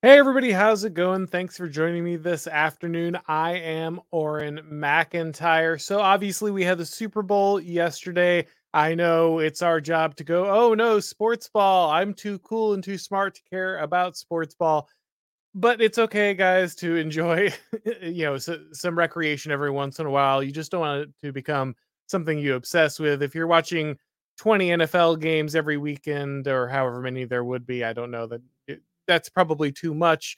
Hey everybody, how's it going? Thanks for joining me this afternoon. I am Auron MacIntyre. So obviously we had the Super Bowl yesterday. I know it's our job to go, oh no, sports ball. I'm too cool and too smart to care about sports ball. But it's okay, guys, to enjoy, you know, so, some recreation every once in a while. You just don't want it to become something you obsess with. If you're watching 20 NFL games every weekend or however many there would be, I don't know that that's probably too much,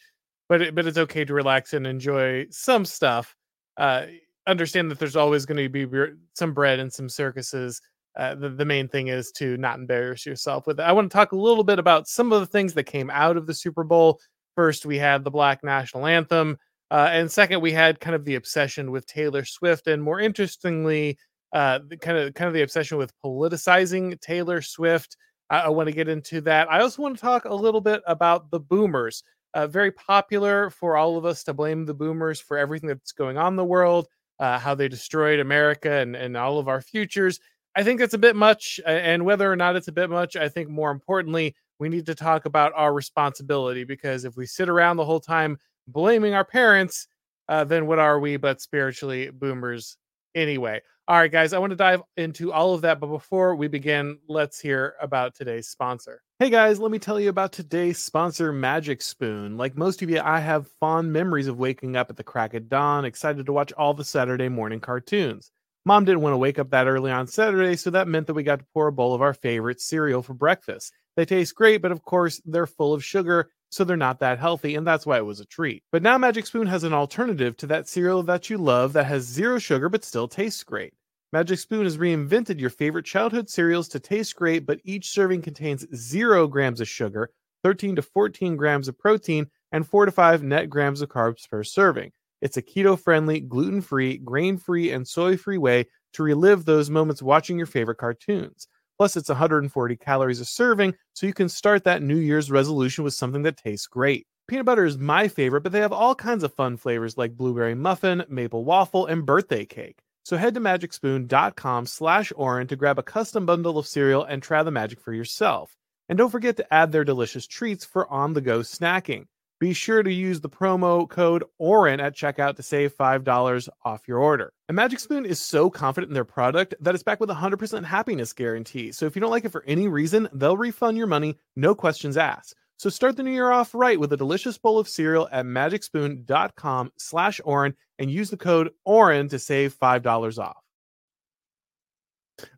but it, but it's okay to relax and enjoy some stuff. Uh, understand that there's always going to be some bread and some circuses. Uh, the, the main thing is to not embarrass yourself with it. I want to talk a little bit about some of the things that came out of the Super Bowl. First, we had the Black National Anthem. Uh, and second, we had kind of the obsession with Taylor Swift, and more interestingly, uh, kind of kind of the obsession with politicizing Taylor Swift. I, I want to get into that. I also want to talk a little bit about the boomers. Uh, very popular for all of us to blame the boomers for everything that's going on in the world, uh, how they destroyed America and, and all of our futures. I think that's a bit much. And whether or not it's a bit much, I think more importantly, we need to talk about our responsibility because if we sit around the whole time blaming our parents, uh, then what are we but spiritually boomers anyway? All right, guys, I want to dive into all of that. But before we begin, let's hear about today's sponsor. Hey guys, let me tell you about today's sponsor, Magic Spoon. Like most of you, I have fond memories of waking up at the crack of dawn, excited to watch all the Saturday morning cartoons. Mom didn't want to wake up that early on Saturday, so that meant that we got to pour a bowl of our favorite cereal for breakfast. They taste great, but of course, they're full of sugar, so they're not that healthy, and that's why it was a treat. But now Magic Spoon has an alternative to that cereal that you love that has zero sugar but still tastes great. Magic Spoon has reinvented your favorite childhood cereals to taste great, but each serving contains 0 grams of sugar, 13 to 14 grams of protein, and 4 to 5 net grams of carbs per serving. It's a keto friendly, gluten free, grain free, and soy free way to relive those moments watching your favorite cartoons. Plus, it's 140 calories a serving, so you can start that New Year's resolution with something that tastes great. Peanut butter is my favorite, but they have all kinds of fun flavors like blueberry muffin, maple waffle, and birthday cake. So head to magicspoon.com slash Auron to grab a custom bundle of cereal and try the magic for yourself. And don't forget to add their delicious treats for on-the-go snacking. Be sure to use the promo code AURON at checkout to save $5 off your order. And Magic Spoon is so confident in their product that it's back with a 100% happiness guarantee. So if you don't like it for any reason, they'll refund your money, no questions asked. So start the new year off right with a delicious bowl of cereal at magicspoon.com slash Auron and use the code AURON to save $5 off.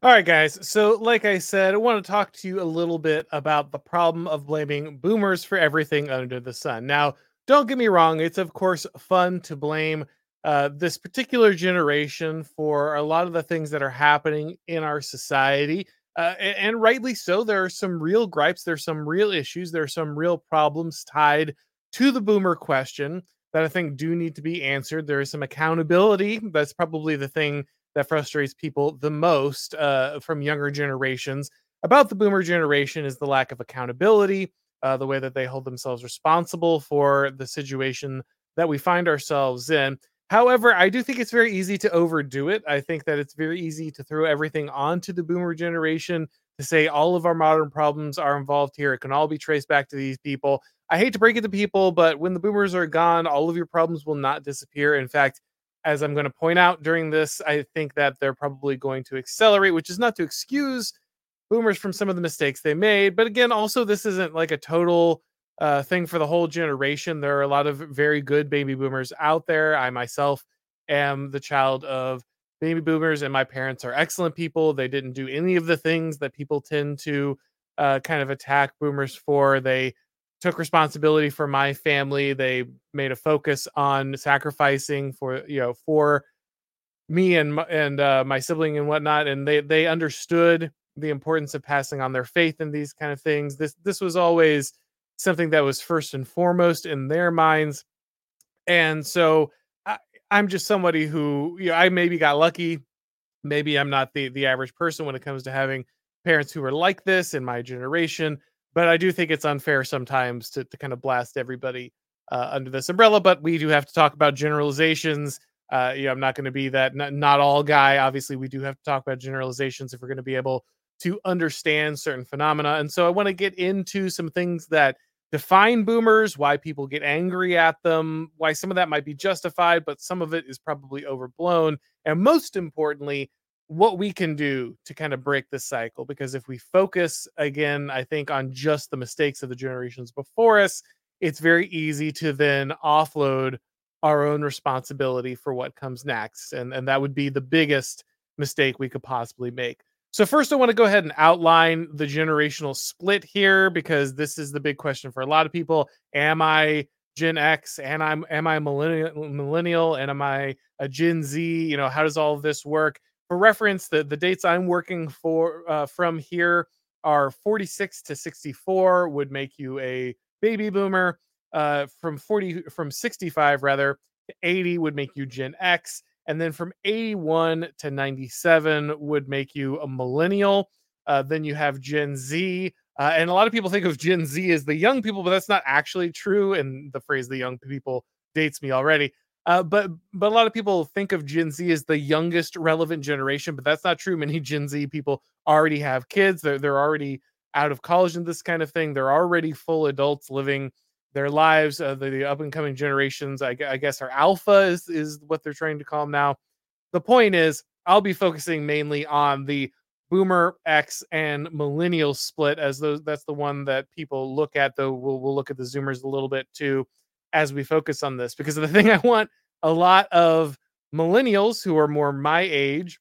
All right, guys. So, like I said, I want to talk to you a little bit about the problem of blaming boomers for everything under the sun. Now, don't get me wrong, it's of course fun to blame uh, this particular generation for a lot of the things that are happening in our society uh, and, and, rightly so. There are some real gripes. There's some real issues. There are some real problems tied to the boomer question that I think do need to be answered. There is some accountability. That's probably the thing that frustrates people the most uh, from younger generations about the boomer generation is the lack of accountability, uh, the way that they hold themselves responsible for the situation that we find ourselves in. However, I do think it's very easy to overdo it. I think that it's very easy to throw everything onto the boomer generation to say all of our modern problems are involved here. It can all be traced back to these people. I hate to break it to people, but when the boomers are gone, all of your problems will not disappear. In fact, as I'm going to point out during this, I think that they're probably going to accelerate, which is not to excuse boomers from some of the mistakes they made. But again, also, this isn't like a total uh, thing for the whole generation. There are a lot of very good baby boomers out there. I myself am the child of baby boomers, and my parents are excellent people. They didn't do any of the things that people tend to uh, kind of attack boomers for. They took responsibility for my family. They made a focus on sacrificing for you know for me and and uh, my sibling and whatnot, and they they understood the importance of passing on their faith and these kind of things. This this was always something that was first and foremost in their minds. And so I, I, am just somebody who, you know, I maybe got lucky. Maybe I'm not the the average person when it comes to having parents who are like this in my generation, but I do think it's unfair sometimes to, to kind of blast everybody uh, under this umbrella. But we do have to talk about generalizations. Uh, you know, I'm not going to be that not, not all guy. Obviously, we do have to talk about generalizations if we're going to be able to understand certain phenomena. And so I want to get into some things that define boomers, why people get angry at them, why some of that might be justified, but some of it is probably overblown. And most importantly, what we can do to kind of break this cycle. Because if we focus again, I think, on just the mistakes of the generations before us, it's very easy to then offload our own responsibility for what comes next. And, and that would be the biggest mistake we could possibly make. So first I want to go ahead and outline the generational split here because this is the big question for a lot of people. Am I Gen X and I'm am I millennial millennial and am I a Gen Z? You know, how does all this work? For reference, the, the dates I'm working for uh, from here are 46 to 64 would make you a baby boomer. Uh, from 40 from 65 rather to 80 would make you Gen X and then from 81 to 97 would make you a millennial. Uh, then you have Gen Z. Uh, and a lot of people think of Gen Z as the young people, but that's not actually true. And the phrase "the young people" dates me already. Uh, but but a lot of people think of Gen Z as the youngest relevant generation, but that's not true. Many Gen Z people already have kids. They're they're already out of college and this kind of thing. They're already full adults living their lives. Uh, the, the up and coming generations, I, I, guess, are alpha is is what they're trying to call them now. The point is, I'll be focusing mainly on the boomer X and millennial split, as those that's the one that people look at. Though we'll we'll look at the Zoomers a little bit too as we focus on this, because the thing I want a lot of millennials who are more my age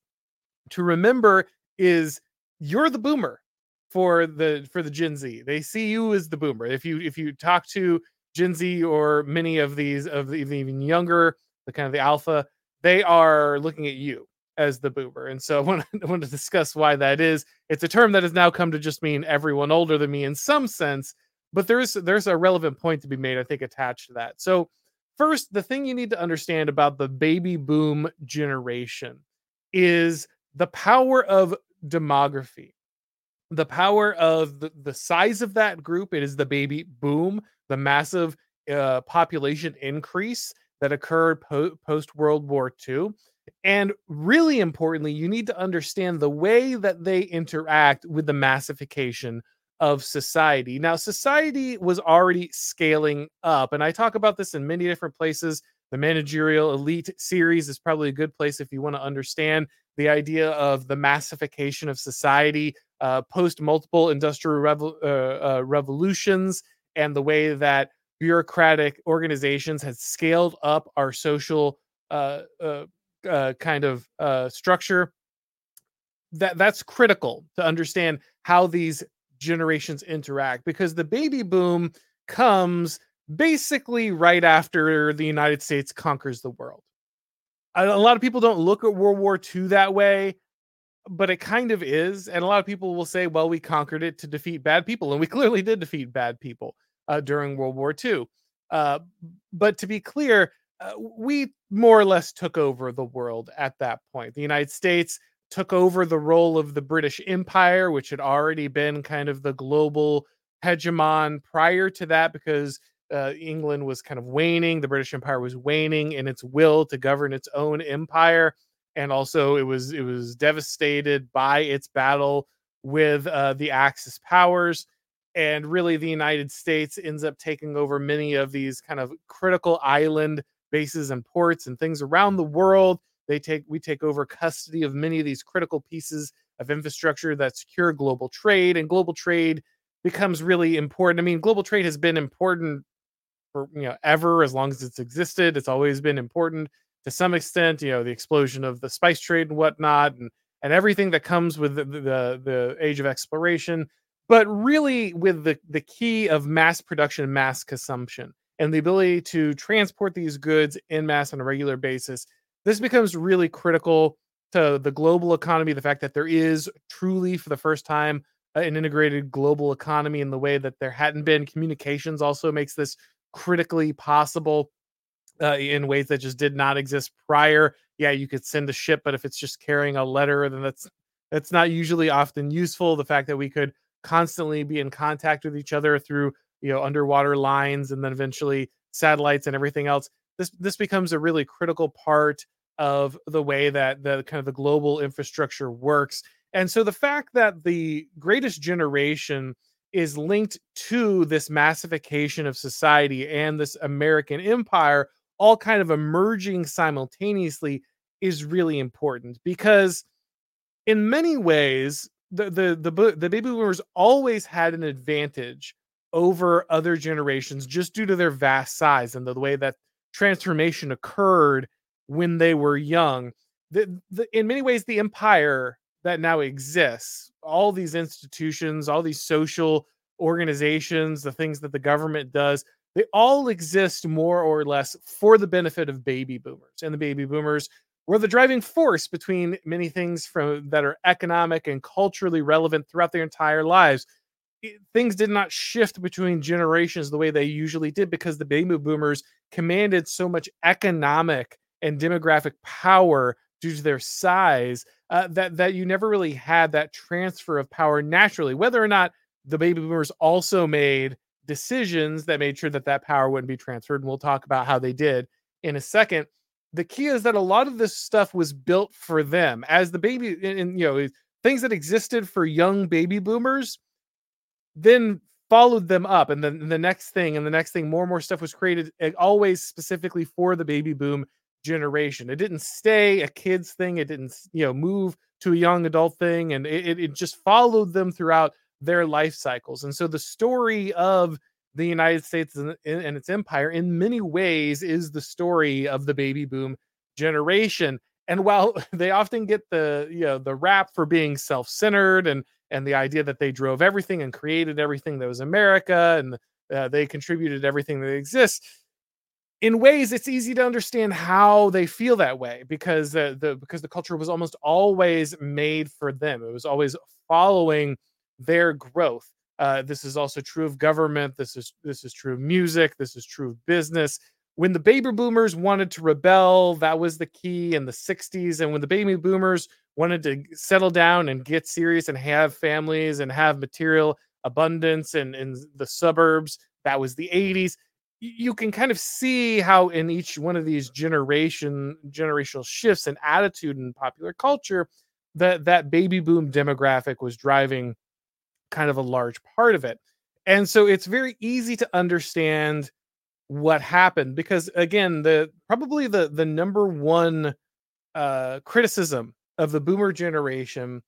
to remember is you're the boomer for the for the Gen Z. They see you as the boomer. If you if you talk to Gen Z or many of these of the even younger, the kind of the alpha, they are looking at you as the boomer. And so I want, I want to discuss why that is. It's a term that has now come to just mean everyone older than me in some sense, but there's there's a relevant point to be made, I think, attached to that. So first, the thing you need to understand about the baby boom generation is the power of demography the power of the, the size of that group it is the baby boom the massive uh, population increase that occurred po- post world war ii and really importantly you need to understand the way that they interact with the massification of society now society was already scaling up and i talk about this in many different places the managerial elite series is probably a good place if you want to understand the idea of the massification of society uh, post multiple industrial revo- uh, uh, revolutions and the way that bureaucratic organizations had scaled up our social uh, uh, uh, kind of structure. That that's critical to understand how these generations interact because the baby boom comes basically right after the United States conquers the world. A lot of people don't look at World War II that way but it kind of is. And a lot of people will say, well, we conquered it to defeat bad people. And we clearly did defeat bad people uh, during World War II. Uh, but to be clear, uh, we more or less took over the world at that point. The United States took over the role of the British Empire, which had already been kind of the global hegemon prior to that because uh, England was kind of waning. The British Empire was waning in its will to govern its own empire and also it was it was devastated by its battle with uh, the Axis powers, and really the United States ends up taking over many of these kind of critical island bases and ports and things around the world. They take we take over custody of many of these critical pieces of infrastructure that secure global trade, and global trade becomes really important. I mean, global trade has been important for you know ever as long as it's existed. It's always been important to some extent, you know, the explosion of the spice trade and whatnot, and and everything that comes with the the, the age of exploration, but really with the the key of mass production, mass consumption, and the ability to transport these goods in mass on a regular basis. This becomes really critical to the global economy. The fact that there is truly, for the first time, an integrated global economy in the way that there hadn't been. Communications also makes this critically possible uh, in ways that just did not exist prior. Yeah, you could send a ship, but if it's just carrying a letter, then that's that's not usually often useful. The fact that we could constantly be in contact with each other through you know underwater lines and then eventually satellites and everything else this this becomes a really critical part of the way that the kind of the global infrastructure works. And so the fact that the greatest generation is linked to this massification of society and this American empire all kind of emerging simultaneously is really important because in many ways the the the, the baby boomers always had an advantage over other generations just due to their vast size and the, the way that transformation occurred when they were young. The, the, in many ways the empire that now exists all these institutions all these social organizations the things that the government does they all exist more or less for the benefit of baby boomers. And the baby boomers were the driving force between many things from that are economic and culturally relevant throughout their entire lives things did not shift between generations the way they usually did because the baby boomers commanded so much economic and demographic power due to their size uh, that that you never really had that transfer of power naturally whether or not the baby boomers also made decisions that made sure that that power wouldn't be transferred and we'll talk about how they did in a second. The key is that a lot of this stuff was built for them. As the baby and you know things that existed for young baby boomers then followed them up and then the next thing and the next thing more and more stuff was created eh, always specifically for the baby boom generation it didn't stay a kids thing it didn't you know move to a young adult thing and it, it just followed them throughout their life cycles. And so the story of the United States and, and its empire, in many ways, is the story of the baby boom generation. And while they often get the you know the rap for being self-centered and and the idea that they drove everything and created everything that was America and uh, they contributed everything that exists, in ways it's easy to understand how they feel that way because the, the because the culture was almost always made for them. It was always following their growth. Uh, this is also true of government. This is this is true of music. This is true of business. When the baby boomers wanted to rebel, that was the key in the 60s. And when the baby boomers wanted to settle down and get serious and have families and have material abundance and in the suburbs, that was the 80s. You can kind of see how in each one of these generation generational shifts and attitude in popular culture that that baby boom demographic was driving kind of a large part of it. And so it's very easy to understand what happened because again, the probably the the number one uh criticism of the boomer generation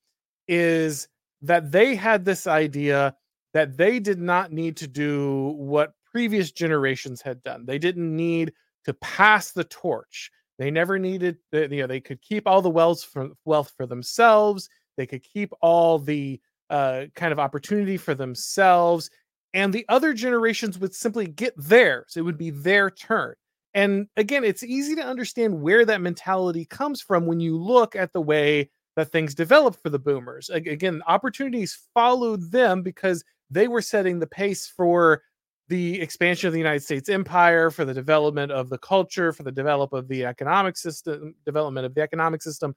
is that they had this idea that they did not need to do what previous generations had done. They didn't need to pass the torch. They never needed, you know, they could keep all the wealth for wealth for themselves. They could keep all the uh, kind of opportunity for themselves. And the other generations would simply get theirs. It would be their turn. And again, it's easy to understand where that mentality comes from when you look at the way that things developed for the boomers. Again, opportunities followed them because they were setting the pace for the expansion of the United States empire, for the development of the culture, for the develop of the economic system, development of the economic system.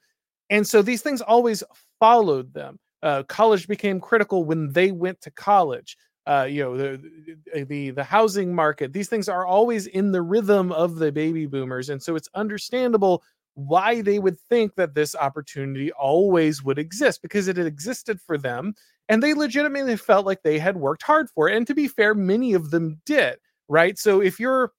And so these things always followed them uh, college became critical when they went to college. Uh, you know the, the the housing market. These things are always in the rhythm of the baby boomers, and so it's understandable why they would think that this opportunity always would exist because it existed for them, and they legitimately felt like they had worked hard for it. And to be fair, many of them did. Right. So if you're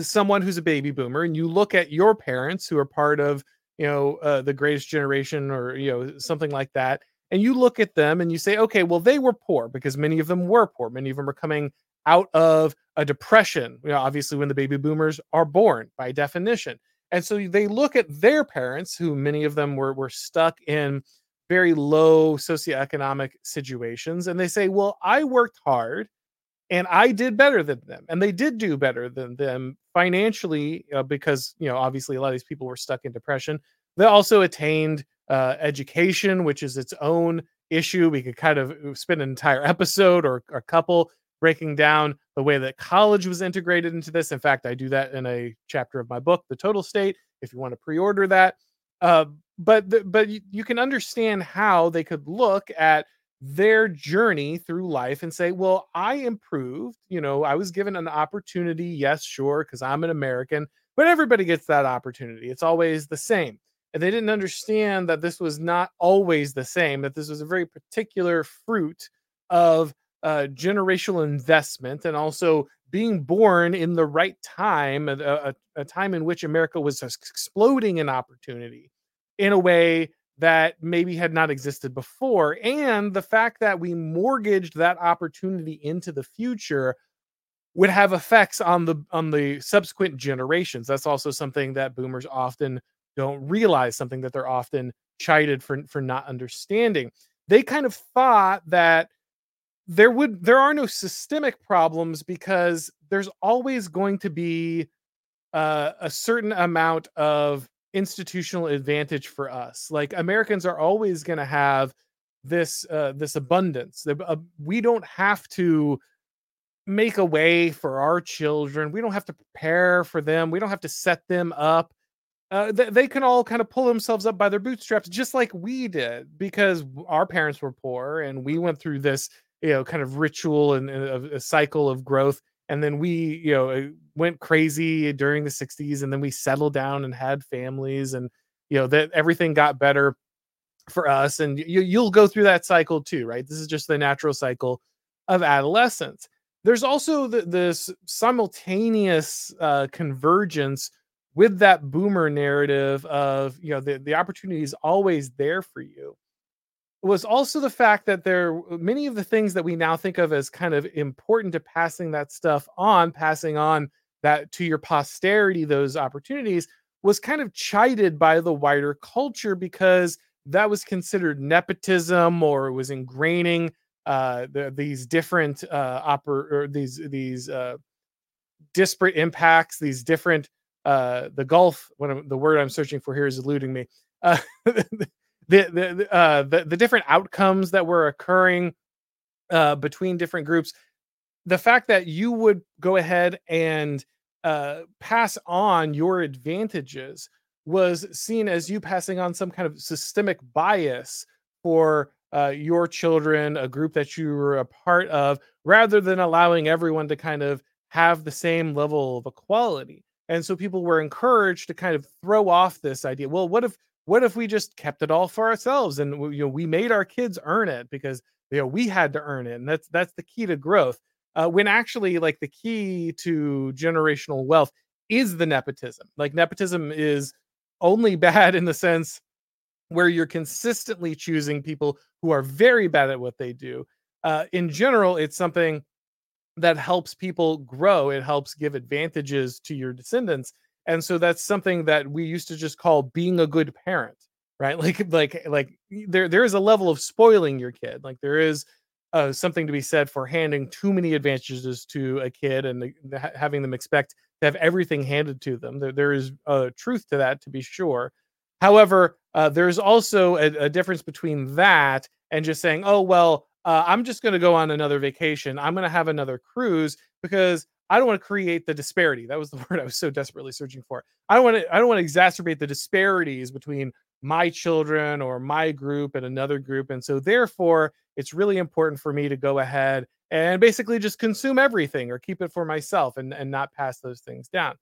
someone who's a baby boomer and you look at your parents who are part of you know uh, the greatest generation or you know something like that and you look at them and you say, okay, well, they were poor because many of them were poor. Many of them are coming out of a depression, you know, obviously, when the baby boomers are born by definition. And so they look at their parents, who many of them were, were stuck in very low socioeconomic situations, and they say, well, I worked hard and I did better than them. And they did do better than them financially uh, because, you know, obviously a lot of these people were stuck in depression. They also attained uh, education, which is its own issue. We could kind of uh, spend an entire episode or a couple breaking down the way that college was integrated into this. In fact, I do that in a chapter of my book, The Total State, if you want to pre-order that. Uh, but the, but you, you can understand how they could look at their journey through life and say, well, I improved. You know, I was given an opportunity. Yes, sure, because I'm an American, but everybody gets that opportunity. It's always the same and they didn't understand that this was not always the same that this was a very particular fruit of uh, generational investment and also being born in the right time, a, a, a time in which America was exploding in opportunity in a way that maybe had not existed before. And the fact that we mortgaged that opportunity into the future would have effects on the on the subsequent generations. That's also something that boomers often don't realize, something that they're often chided for for not understanding. They kind of thought that there would there are no systemic problems because there's always going to be uh, a certain amount of institutional advantage for us. Like Americans are always going to have this uh, this abundance. Uh, we don't have to make a way for our children. We don't have to prepare for them. We don't have to set them up. Uh, th- they can all kind of pull themselves up by their bootstraps, just like we did, because our parents were poor and we went through this, you know, kind of ritual and, and a cycle of growth. And then we you know uh, went crazy during the 60s and then we settled down and had families and you know that everything got better for us. And you, you'll go through that cycle too right? This is just the natural cycle of adolescence. There's also the, this simultaneous uh, convergence with that boomer narrative of you know the, the opportunity is always there for you was also the fact that there many of the things that we now think of as kind of important to passing that stuff on, passing on that to your posterity, those opportunities was kind of chided by the wider culture because that was considered nepotism or was ingraining uh, the, these different uh, oper- or these these uh, disparate impacts, these different uh, the gulf. What the word I'm searching for here is eluding me. Uh, the the uh, the, the different outcomes that were occurring uh, between different groups, the fact that you would go ahead and uh, pass on your advantages was seen as you passing on some kind of systemic bias for uh, your children, a group that you were a part of, rather than allowing everyone to kind of have the same level of equality. And so people were encouraged to kind of throw off this idea. Well, what if what if we just kept it all for ourselves and you know we made our kids earn it because you know we had to earn it and that's that's the key to growth uh, when actually like the key to generational wealth is the nepotism like nepotism is only bad in the sense where you're consistently choosing people who are very bad at what they do uh, in general it's something that helps people grow it helps give advantages to your descendants and so that's something that we used to just call being a good parent right? Like like like there there is a level of spoiling your kid like there is uh, something to be said for handing too many advantages to a kid and the, having them expect to have everything handed to them there, there is a truth to that to be sure. However uh, there's also a, a, difference between that and just saying oh well uh, i'm just going to go on another vacation i'm going to have another cruise because I don't want to create the disparity. That was the word I was so desperately searching for. I don't want to I don't want to exacerbate the disparities between my children or my group and another group. And so therefore, it's really important for me to go ahead and basically just consume everything or keep it for myself and, and not pass those things down.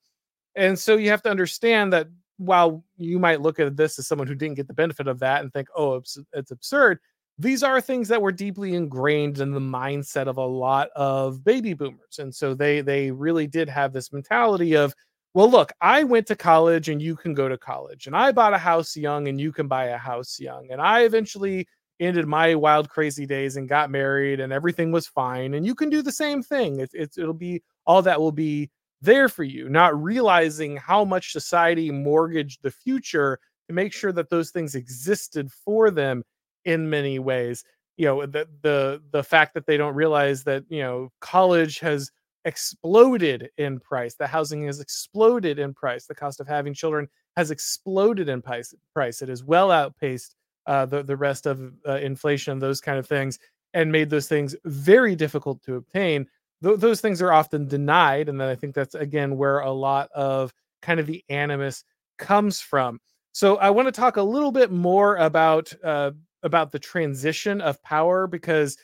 And so you have to understand that while you might look at this as someone who didn't get the benefit of that and think, oh, it's, it's absurd, these are things that were deeply ingrained in the mindset of a lot of baby boomers and so they they really did have this mentality of well look i went to college and you can go to college and i bought a house young and you can buy a house young and i eventually ended my wild crazy days and got married and everything was fine and you can do the same thing. It, it, it'll be all that will be there for you. Not realizing how much society mortgaged the future to make sure that those things existed for them in many ways you know the the the fact that they don't realize that you know college has exploded in price the housing has exploded in price the cost of having children has exploded in price price. It has well outpaced uh, the the rest of uh, inflation those kind of things and made those things very difficult to obtain. Th- those things are often denied and then i think that's again where a lot of kind of the animus comes from. So i want to talk a little bit more about uh, about the transition of power because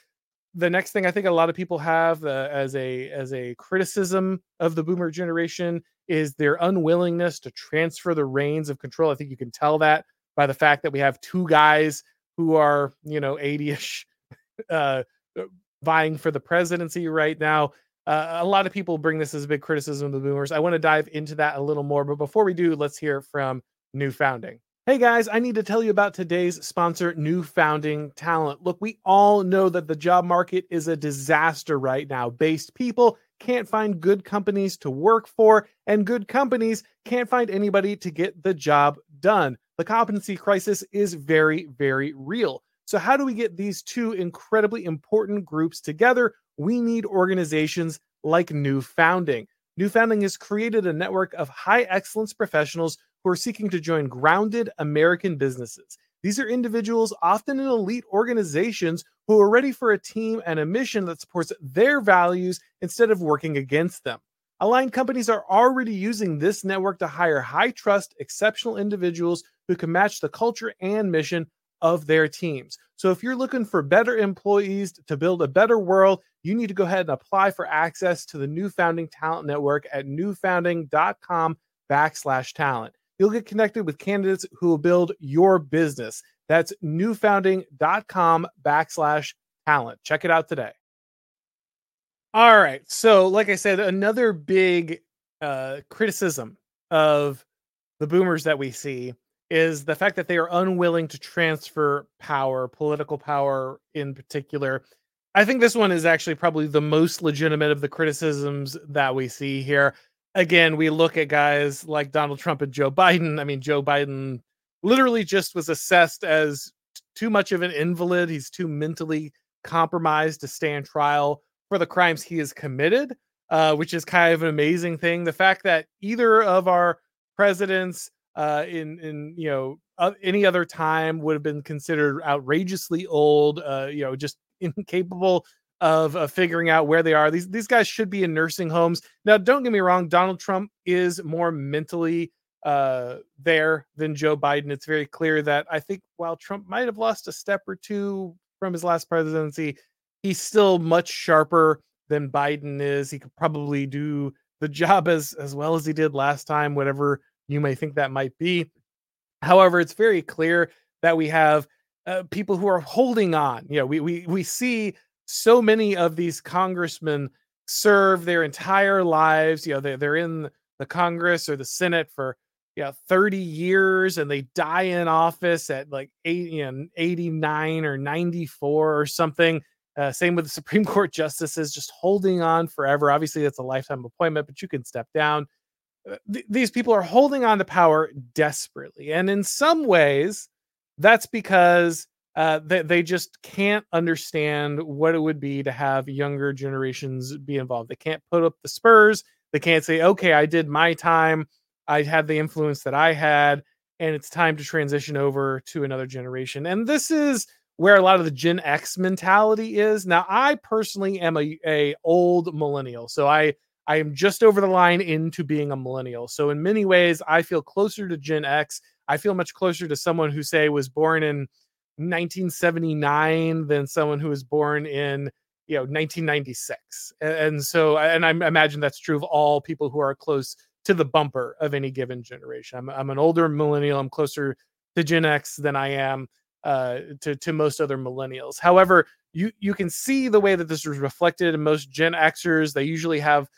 the next thing I think a lot of people have uh, as a as a criticism of the boomer generation is their unwillingness to transfer the reins of control. I think you can tell that by the fact that we have two guys who are, you know, 80ish uh, uh vying for the presidency right now. Uh, a lot of people bring this as a big criticism of the boomers. I want to dive into that a little more, but before we do, let's hear from New Founding. Hey guys, I need to tell you about today's sponsor, New Founding Talent. Look, we all know that the job market is a disaster right now. Based people can't find good companies to work for, and good companies can't find anybody to get the job done. The competency crisis is very, very real. So, how do we get these two incredibly important groups together? We need organizations like New Founding. New Founding has created a network of high excellence professionals who are seeking to join grounded American businesses. These are individuals, often in elite organizations, who are ready for a team and a mission that supports their values instead of working against them. Aligned companies are already using this network to hire high trust, exceptional individuals who can match the culture and mission of their teams. So if you're looking for better employees to build a better world, you need to go ahead and apply for access to the New Founding Talent Network at newfounding.com backslash talent. You'll get connected with candidates who will build your business. That's newfounding.com backslash talent. Check it out today. All right. So, like I said, another big uh, criticism of the boomers that we see is the fact that they are unwilling to transfer power, political power in particular. I think this one is actually probably the most legitimate of the criticisms that we see here. Again, we look at guys like Donald Trump and Joe Biden. I mean, Joe Biden literally just was assessed as too much of an invalid. He's too mentally compromised to stand trial for the crimes he has committed, uh, which is kind of an amazing thing. The fact that either of our presidents uh, in in you know uh, any other time would have been considered outrageously old, uh, you know, just incapable of figuring out where they are. These these guys should be in nursing homes. Now, don't get me wrong, Donald Trump is more mentally uh there than Joe Biden. It's very clear that I think while Trump might have lost a step or two from his last presidency, he's still much sharper than Biden is. He could probably do the job as as well as he did last time, whatever you may think that might be. However, it's very clear that we have uh, people who are holding on. You know, we we we see so many of these congressmen serve their entire lives. You know, they're they're in the Congress or the Senate for you know 30 years and they die in office at like eight, you know, 89 or 94 or something. Uh, same with the Supreme Court justices, just holding on forever. Obviously, that's a lifetime appointment, but you can step down. Uh, th- these people are holding on to power desperately. And in some ways, that's because uh, they, they just can't understand what it would be to have younger generations be involved. They can't put up the spurs. They can't say, okay, I did my time. I had the influence that I had, and it's time to transition over to another generation. And this is where a lot of the Gen X mentality is. Now, I personally am a, a old millennial, so I I am just over the line into being a millennial. So in many ways, I feel closer to Gen X. I feel much closer to someone who say was born in 1979 than someone who was born in you know 1996. And so and I imagine that's true of all people who are close to the bumper of any given generation. I'm, I'm an older millennial. I'm closer to Gen X than I am uh, to to most other millennials. However, you you can see the way that this is reflected in most Gen Xers. They usually have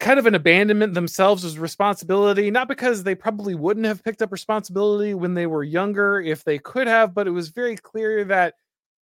kind of an abandonment themselves as responsibility, not because they probably wouldn't have picked up responsibility when they were younger if they could have, but it was very clear that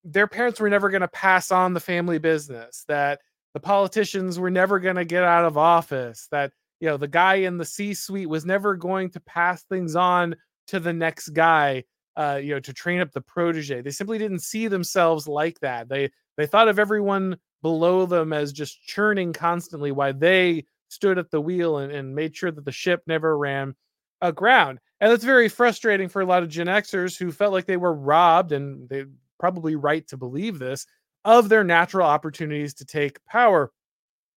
their parents were never going to pass on the family business, that the politicians were never going to get out of office, that you know the guy in the C-suite was never going to pass things on to the next guy, uh, you know, to train up the protege. They simply didn't see themselves like that. They they thought of everyone below them as just churning constantly while they stood at the wheel and, and made sure that the ship never ran aground. And that's very frustrating for a lot of Gen Xers who felt like they were robbed, and they probably right to believe this, of their natural opportunities to take power.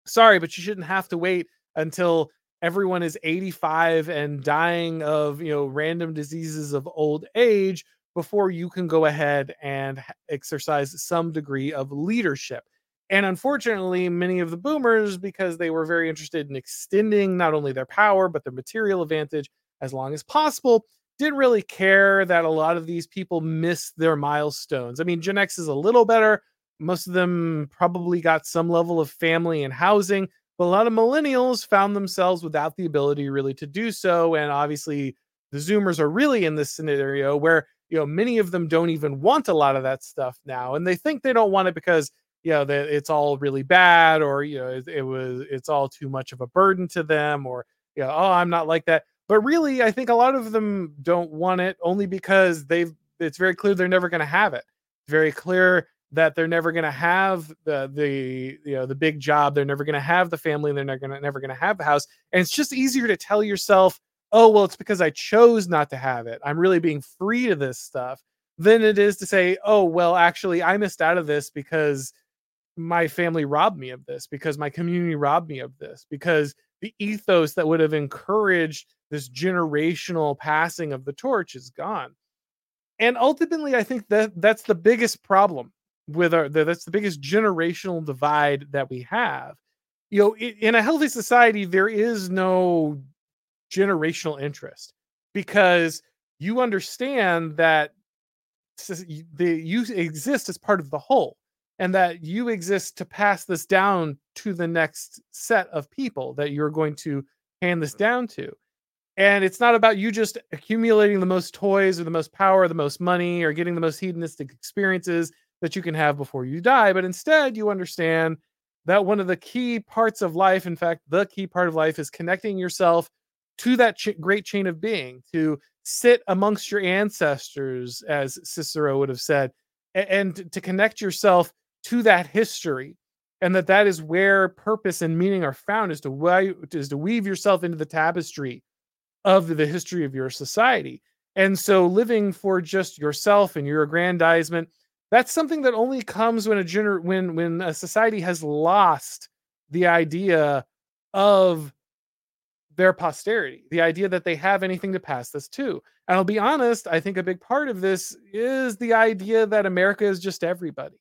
Sorry, but you shouldn't have to wait until everyone is 85 and dying of you know random diseases of old age before you can go ahead and exercise some degree of leadership and unfortunately, many of the boomers, because they were very interested in extending not only their power, but their material advantage as long as possible, didn't really care that a lot of these people missed their milestones. I mean, Gen X is a little better, most of them probably got some level of family and housing, but a lot of millennials found themselves without the ability really to do so. And obviously, the Zoomers are really in this scenario where you know many of them don't even want a lot of that stuff now, and they think they don't want it because you know that it's all really bad, or you know it, it was it's all too much of a burden to them, or you know oh I'm not like that. But really, I think a lot of them don't want it only because they've it's very clear they're never going to have it. It's very clear that they're never going to have the the you know the big job they're never going to have the family they're never going to never going to have the house and it's just easier to tell yourself oh well it's because i chose not to have it i'm really being free to this stuff than it is to say oh well actually i missed out of this because my family robbed me of this because my community robbed me of this because the ethos that would have encouraged this generational passing of the torch is gone. And ultimately i think that that's the biggest problem with our that's the biggest generational divide that we have. You know in a healthy society there is no generational interest because you understand that the you exist as part of the whole and that you exist to pass this down to the next set of people that you're going to hand this mm-hmm. down to. And it's not about you just accumulating the most toys or the most power or the most money or getting the most hedonistic experiences that you can have before you die but instead you understand that one of the key parts of life in fact the key part of life is connecting yourself to that ch- great chain of being, to sit amongst your ancestors, as Cicero would have said, and, and to connect yourself to that history, and that that is where purpose and meaning are found, is to why is to weave yourself into the tapestry of the history of your society. And so, living for just yourself and your aggrandizement, that's something that only comes when a gener- when when a society has lost the idea of their posterity, the idea that they have anything to pass this to. And I'll be honest, I think a big part of this is the idea that America is just everybody,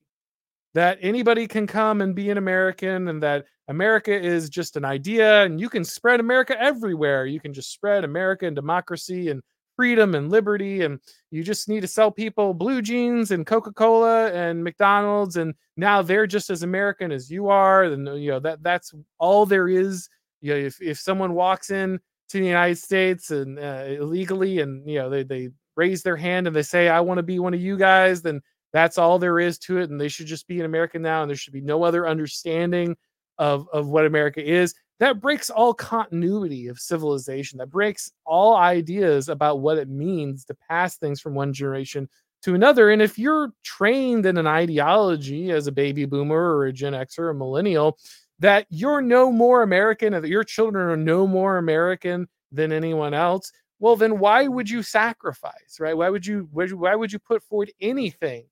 that anybody can come and be an American, and that America is just an idea, and you can spread America everywhere. You can just spread America and democracy and freedom and liberty, and you just need to sell people blue jeans and Coca Cola and McDonald's, and now they're just as American as you are. And you know that that's all there is you know, if, if someone walks in to the United States and uh, illegally and you know they, they raise their hand and they say I want to be one of you guys, then that's all there is to it, and they should just be an American now, and there should be no other understanding of of what America is. That breaks all continuity of civilization. That breaks all ideas about what it means to pass things from one generation to another. And if you're trained in an ideology as a baby boomer or a Gen Xer or a millennial, that you're no more American and that your children are no more American than anyone else, well, then why would you sacrifice, right? Why would you why would you put forward anything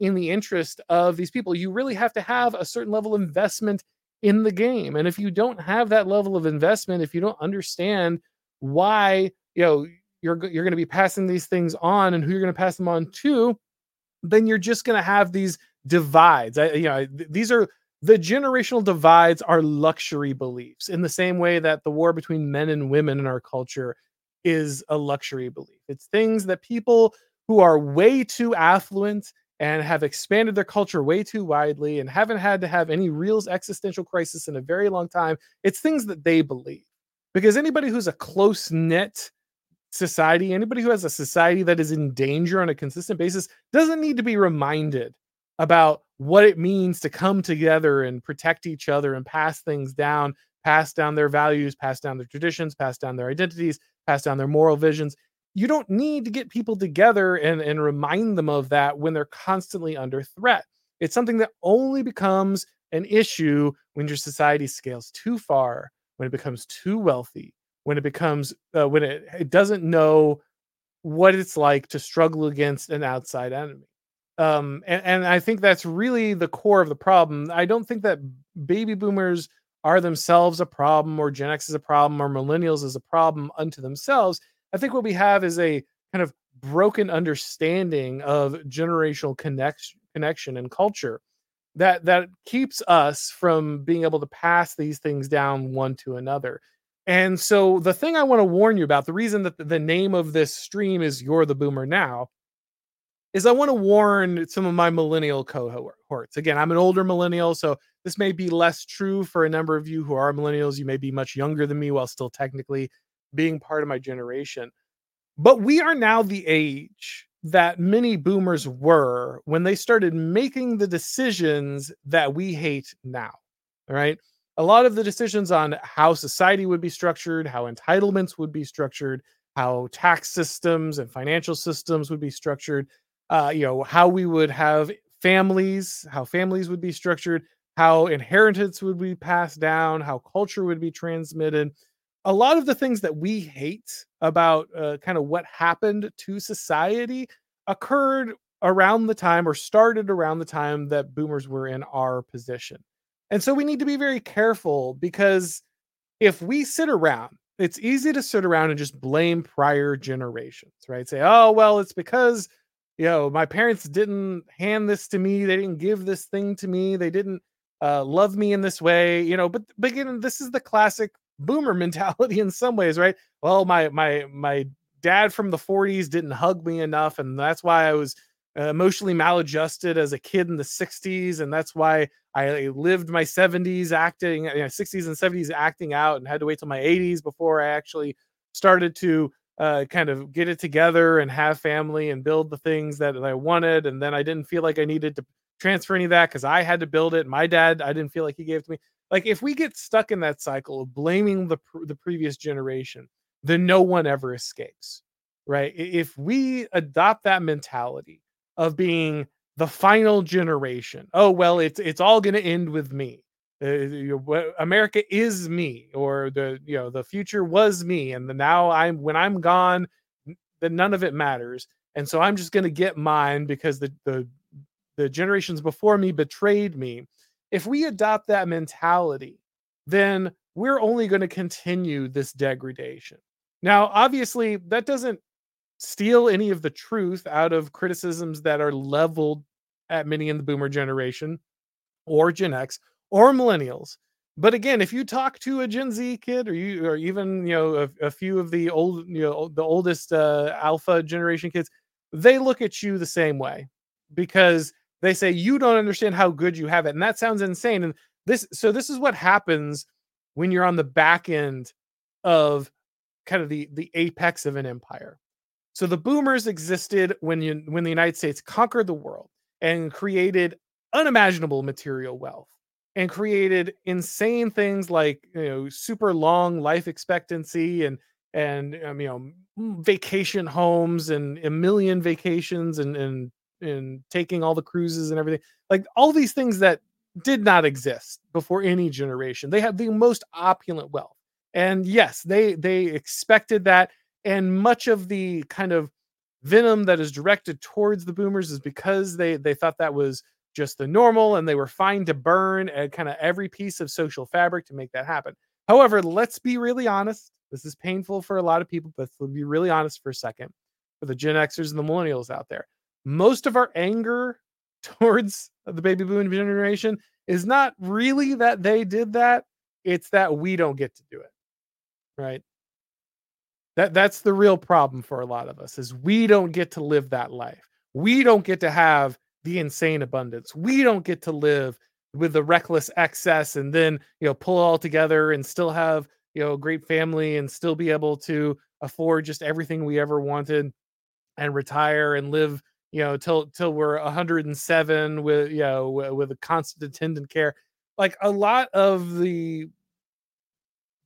in the interest of these people? You really have to have a certain level of investment in the game. And if you don't have that level of investment, if you don't understand why, you know, you're you're going to be passing these things on and who you're going to pass them on to, then you're just going to have these divides. I, you know, these are the generational divides are luxury beliefs in the same way that the war between men and women in our culture is a luxury belief. It's things that people who are way too affluent and have expanded their culture way too widely and haven't had to have any real existential crisis in a very long time. It's things that they believe. Because anybody who's a close knit society, anybody who has a society that is in danger on a consistent basis, doesn't need to be reminded about what it means to come together and protect each other and pass things down, pass down their values, pass down their traditions, pass down their identities, pass down their moral visions. You don't need to get people together and, and remind them of that when they're constantly under threat. It's something that only becomes an issue when your society scales too far, when it becomes too wealthy, when it becomes, uh, when it, it doesn't know what it's like to struggle against an outside enemy. Um and, and i think that's really the core of the problem. I don't think that baby boomers are themselves a problem or gen x is a problem or millennials is a problem unto themselves i think what we have is a kind of broken understanding of generational connection connection and culture that that keeps us from being able to pass these things down one to another and so the thing i want to warn you about the reason that the name of this stream is you're the boomer now is I want to warn some of my millennial cohorts. Again, I'm an older millennial, so this may be less true for a number of you who are millennials. You may be much younger than me while still technically being part of my generation. But we are now the age that many boomers were when they started making the decisions that we hate now. All right. A lot of the decisions on how society would be structured, how entitlements would be structured, how tax systems and financial systems would be structured, uh, you know, how we would have families, how families would be structured, how inheritance would be passed down, how culture would be transmitted. A lot of the things that we hate about uh, kind of what happened to society occurred around the time or started around the time that boomers were in our position. And so we need to be very careful because if we sit around it's easy to sit around and just blame prior generations, right? Say, oh, well, it's because you know, my parents didn't hand this to me. They didn't give this thing to me. They didn't uh, love me in this way, you know. But, but again, this is the classic boomer mentality in some ways, right? Well, my my my dad from the 40s didn't hug me enough, and that's why I was uh, emotionally maladjusted as a kid in the 60s, and that's why I lived my 70s acting, you know, 60s and 70s acting out, and had to wait till my 80s before I actually started to uh, kind of get it together and have family and build the things that I wanted. And then I didn't feel like I needed to transfer any of that because I had to build it. My dad, I didn't feel like he gave to me. Like if we get stuck in that cycle of blaming the the previous generation, then no one ever escapes, right? If we adopt that mentality of being the final generation, oh well, it's it's all going to end with me uh, America is me, or the you know the future was me, and the now I'm when I'm gone, then none of it matters, and so I'm just going to get mine because the the the generations before me betrayed me. If we adopt that mentality, then we're only going to continue this degradation. Now, obviously, that doesn't steal any of the truth out of criticisms that are leveled at many in the boomer generation or Gen X or millennials. But again, if you talk to a Gen Z kid, or you, or even you know a, a few of the old, you know, the oldest uh, Alpha generation kids, they look at you the same way because they say you don't understand how good you have it, and that sounds insane. And this, so this is what happens when you're on the back end of kind of the the apex of an empire. So the boomers existed when you when the United States conquered the world and created unimaginable material wealth and created insane things like you know super long life expectancy and and um, you know vacation homes and a million vacations and and and taking all the cruises and everything like all these things that did not exist before any generation they had the most opulent wealth and yes they they expected that and much of the kind of venom that is directed towards the boomers is because they they thought that was just the normal and they were fine to burn and kind of every piece of social fabric to make that happen. However, let's be really honest. This is painful for a lot of people, but let's be really honest for a second for the Gen Xers and the millennials out there. Most of our anger towards the baby boom generation is not really that they did that, it's that we don't get to do it. Right? That that's the real problem for a lot of us is we don't get to live that life. We don't get to have the insane abundance. We don't get to live with the reckless excess and then, you know, pull all together and still have, you know, a great family and still be able to afford just everything we ever wanted and retire and live, you know, till till we're 107 with, you know, with a constant attendant care. Like a lot of the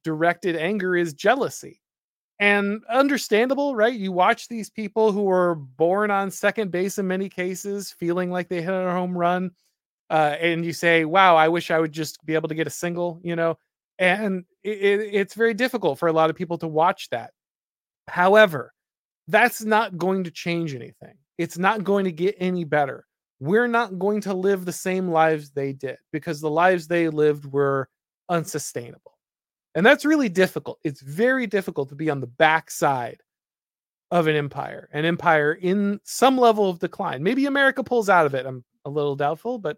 directed anger is jealousy and understandable, right? You watch these people who were born on second base in many cases, feeling like they hit a home run, uh, and you say, "Wow, I wish I would just be able to get a single," you know. And it, it, it's very difficult for a lot of people to watch that. However, that's not going to change anything. It's not going to get any better. We're not going to live the same lives they did because the lives they lived were unsustainable. And that's really difficult. It's very difficult to be on the backside of an empire, an empire in some level of decline. Maybe America pulls out of it. I'm a little doubtful, but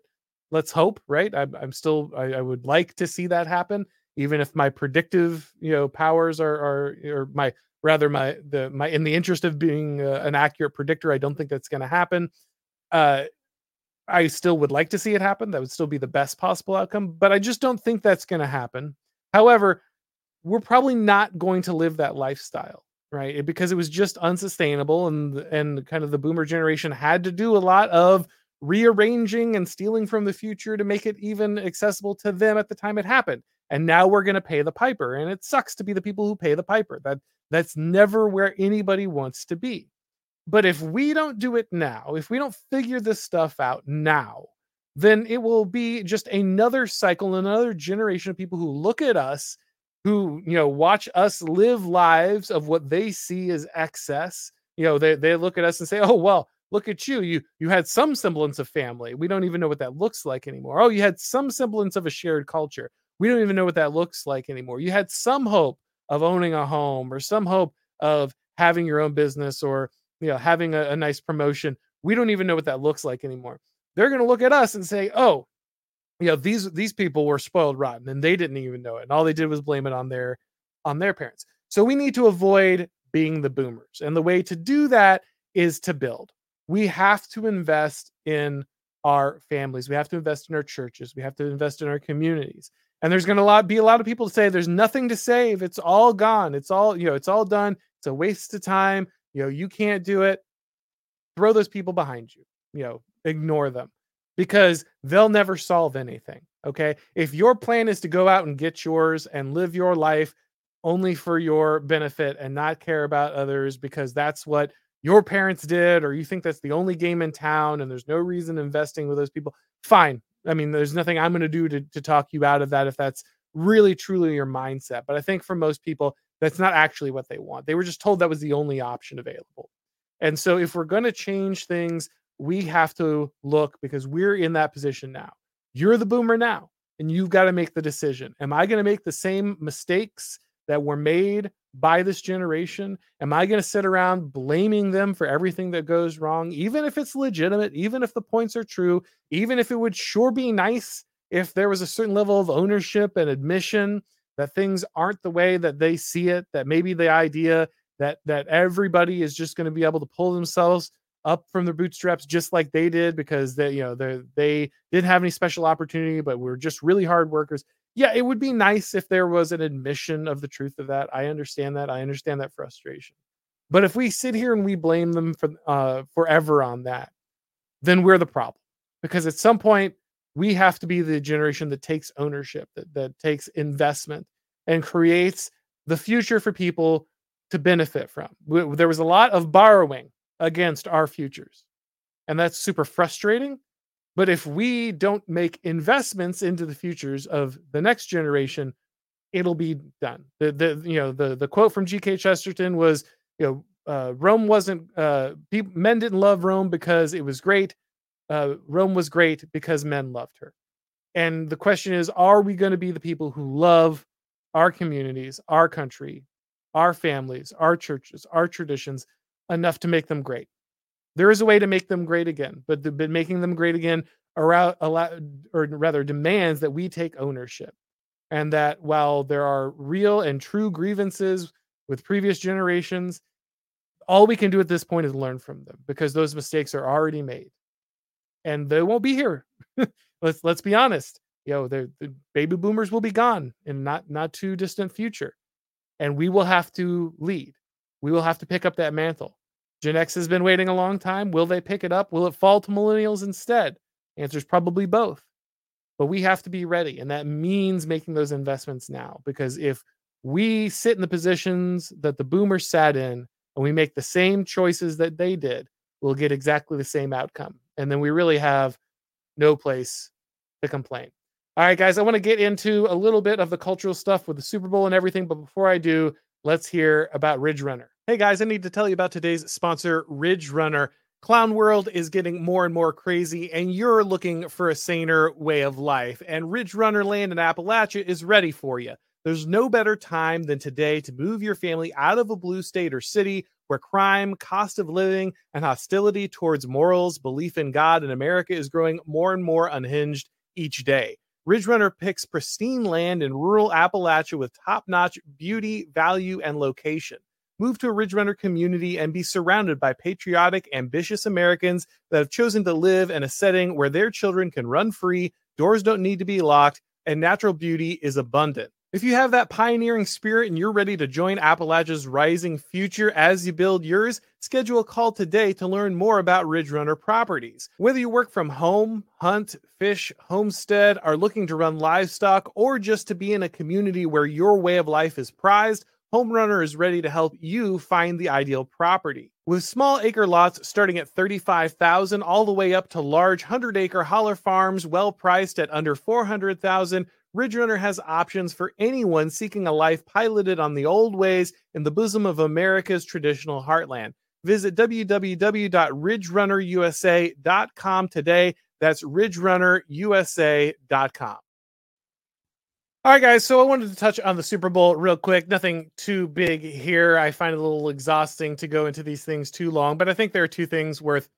let's hope, right? I'm, I'm still, I, I would like to see that happen. even if my predictive you know powers are are or my rather my the my in the interest of being uh, an accurate predictor i don't think that's going to happen. Uh i still would like to see it happen. That would still be the best possible outcome but i just don't think that's going to happen. However we're probably not going to live that lifestyle right? Because it was just unsustainable and and kind of the boomer generation had to do a lot of rearranging and stealing from the future to make it even accessible to them at the time it happened and now we're going to pay the piper and it sucks to be the people who pay the piper. That that's never where anybody wants to be. But if we don't do it now if we don't figure this stuff out now then it will be just another cycle another generation of people who look at us who you know watch us live lives of what they see as excess. You know they, they look at us and say oh well look at you. You you had some semblance of family. We don't even know what that looks like anymore. Oh you had some semblance of a shared culture. We don't even know what that looks like anymore. You had some hope of owning a home or some hope of having your own business or you know having a, a nice promotion we don't even know what that looks like anymore. They're going to look at us and say oh you know these these people were spoiled rotten and they didn't even know it and all they did was blame it on their on their parents. So we need to avoid being the boomers and the way to do that is to build. We have to invest in our families. We have to invest in our churches. We have to invest in our communities and there's going to be a lot of people to say there's nothing to save it's all gone it's all you know it's all done it's a waste of time you know you can't do it throw those people behind you you know ignore them because they'll never solve anything. Okay. If your plan is to go out and get yours and live your life only for your benefit and not care about others because that's what your parents did, or you think that's the only game in town and there's no reason investing with those people, fine. I mean, there's nothing I'm going to do to, talk you out of that if that's really truly your mindset. But I think for most people, that's not actually what they want. They were just told that was the only option available. And so if we're going to change things, we have to look because we're in that position now. You're the boomer now, and you've got to make the decision. Am I going to make the same mistakes that were made by this generation? Am I going to sit around blaming them for everything that goes wrong, even if it's legitimate, even if the points are true, even if it would sure be nice if there was a certain level of ownership and admission that things aren't the way that they see it, that maybe the idea that that everybody is just going to be able to pull themselves up from their bootstraps just like they did because they you know they they didn't have any special opportunity but we're just really hard workers yeah it would be nice if there was an admission of the truth of that i understand that i understand that frustration but if we sit here and we blame them for uh forever on that then we're the problem because at some point we have to be the generation that takes ownership that, that takes investment and creates the future for people to benefit from there was a lot of borrowing against our futures. And that's super frustrating. But if we don't make investments into the futures of the next generation, it'll be done. The the you know the the quote from G.K. Chesterton was you know uh, Rome wasn't uh, people, men didn't love Rome because it was great. Uh, Rome was great because men loved her. And the question is, are we going to be the people who love our communities, our country, our families, our churches, our traditions, enough to make them great. There is a way to make them great again, but, the, but making them great again around, or rather demands that we take ownership. And that while there are real and true grievances with previous generations, all we can do at this point is learn from them because those mistakes are already made. And they won't be here. let's let's be honest. You know, the, the baby boomers will be gone in not not too distant future. And we will have to lead. We will have to pick up that mantle. Gen X has been waiting a long time. Will they pick it up? Will it fall to millennials instead? Answer is probably both. But we have to be ready. And that means making those investments now. Because if we sit in the positions that the boomers sat in and we make the same choices that they did, we'll get exactly the same outcome. And then we really have no place to complain. All right, guys, I want to get into a little bit of the cultural stuff with the Super Bowl and everything. But before I do, let's hear about Ridge Runner. Hey guys, I need to tell you about today's sponsor, Ridge Runner. Clown World is getting more and more crazy, and you're looking for a saner way of life. And Ridge Runner Land in Appalachia is ready for you. There's no better time than today to move your family out of a blue state or city where crime, cost of living, and hostility towards morals, belief in God, and America is growing more and more unhinged each day. Ridge Runner picks pristine land in rural Appalachia with top notch beauty, value, and location. Move to a Ridge Runner community and be surrounded by patriotic, ambitious Americans that have chosen to live in a setting where their children can run free, doors don't need to be locked, and natural beauty is abundant. If you have that pioneering spirit and you're ready to join Appalachia's rising future as you build yours, schedule a call today to learn more about Ridge Runner properties. Whether you work from home, hunt, fish, homestead, are looking to run livestock, or just to be in a community where your way of life is prized, Home Runner is ready to help you find the ideal property. With small acre lots starting at 35,000 all the way up to large 100-acre holler farms well priced at under 400,000, Ridge Runner has options for anyone seeking a life piloted on the old ways in the bosom of America's traditional heartland. Visit www.ridgerunnerusa.com today. That's ridgerunnerusa.com. All right, guys. So I wanted to touch on the Super Bowl real quick. Nothing too big here. I find it a little exhausting to go into these things too long, but I think there are two things worth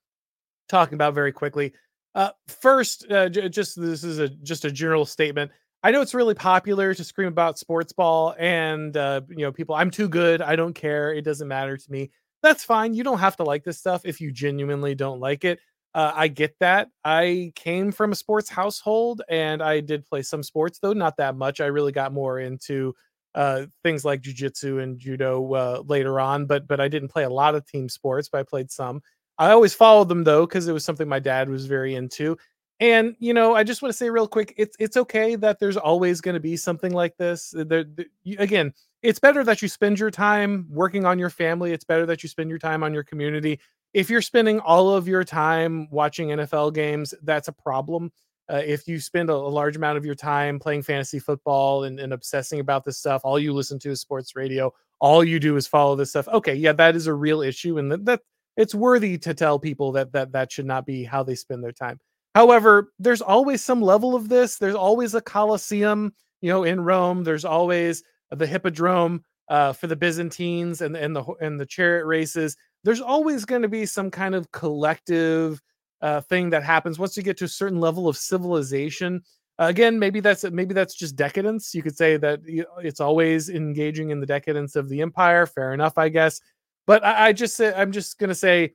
talking about very quickly. Uh, first, uh, j- just this is a just a general statement. I know it's really popular to scream about sports ball and uh, you know people. I'm too good. I don't care. It doesn't matter to me. That's fine. You don't have to like this stuff if you genuinely don't like it. Uh, I get that. I came from a sports household and I did play some sports, though not that much. I really got more into uh, things like jujitsu and judo uh, later on, but but I didn't play a lot of team sports, but I played some. I always followed them though because it was something my dad was very into. And you know, I just want to say real quick, it's it's okay that there's always going to be something like this. There, there, again, it's better that you spend your time working on your family. It's better that you spend your time on your community if you're spending all of your time watching NFL games, that's a problem. Uh, if you spend a, a, large amount of your time playing fantasy football and, and, obsessing about this stuff, all you listen to is sports radio, all you do is follow this stuff. Okay, yeah, that is a real issue, and that, that it's worthy to tell people that that that should not be how they spend their time. However, there's always some level of this. There's always a Colosseum, you know, in Rome. There's always the Hippodrome uh, for the Byzantines and and the and the chariot races there's always going to be some kind of collective uh, thing that happens once you get to a certain level of civilization. Uh, again, maybe that's maybe that's just decadence. You could say that it's always engaging in the decadence of the empire. Fair enough, I guess. But I, I just say I'm just going to say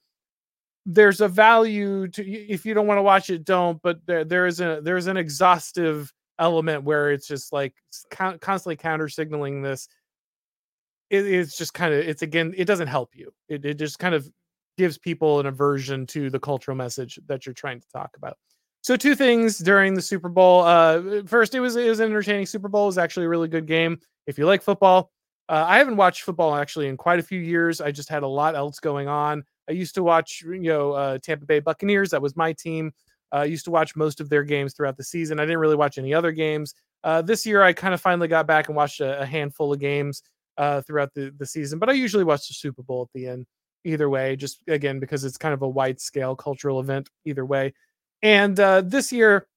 there's a value to if you don't want to watch it, don't. But there there is a there's an exhaustive element where it's just like constantly counter signaling this it, it's just kind of it's again it doesn't help you. It, it just kind of gives people an aversion to the cultural message that you're trying to talk about. So two things during the super bowl uh first it was it was an entertaining super bowl. It was actually a really good game. If you like football uh, i haven't watched football actually in quite a few years. I just had a lot else going on. I used to watch you know uh, tampa bay buccaneers. That was my team. Uh, I used to watch most of their games throughout the season. I didn't really watch any other games. Uh, this year i kind of finally got back and watched a, a handful of games uh, throughout the, the season. But I usually watch the Super Bowl at the end either way, just again, because it's kind of a wide scale cultural event either way. And uh, this year,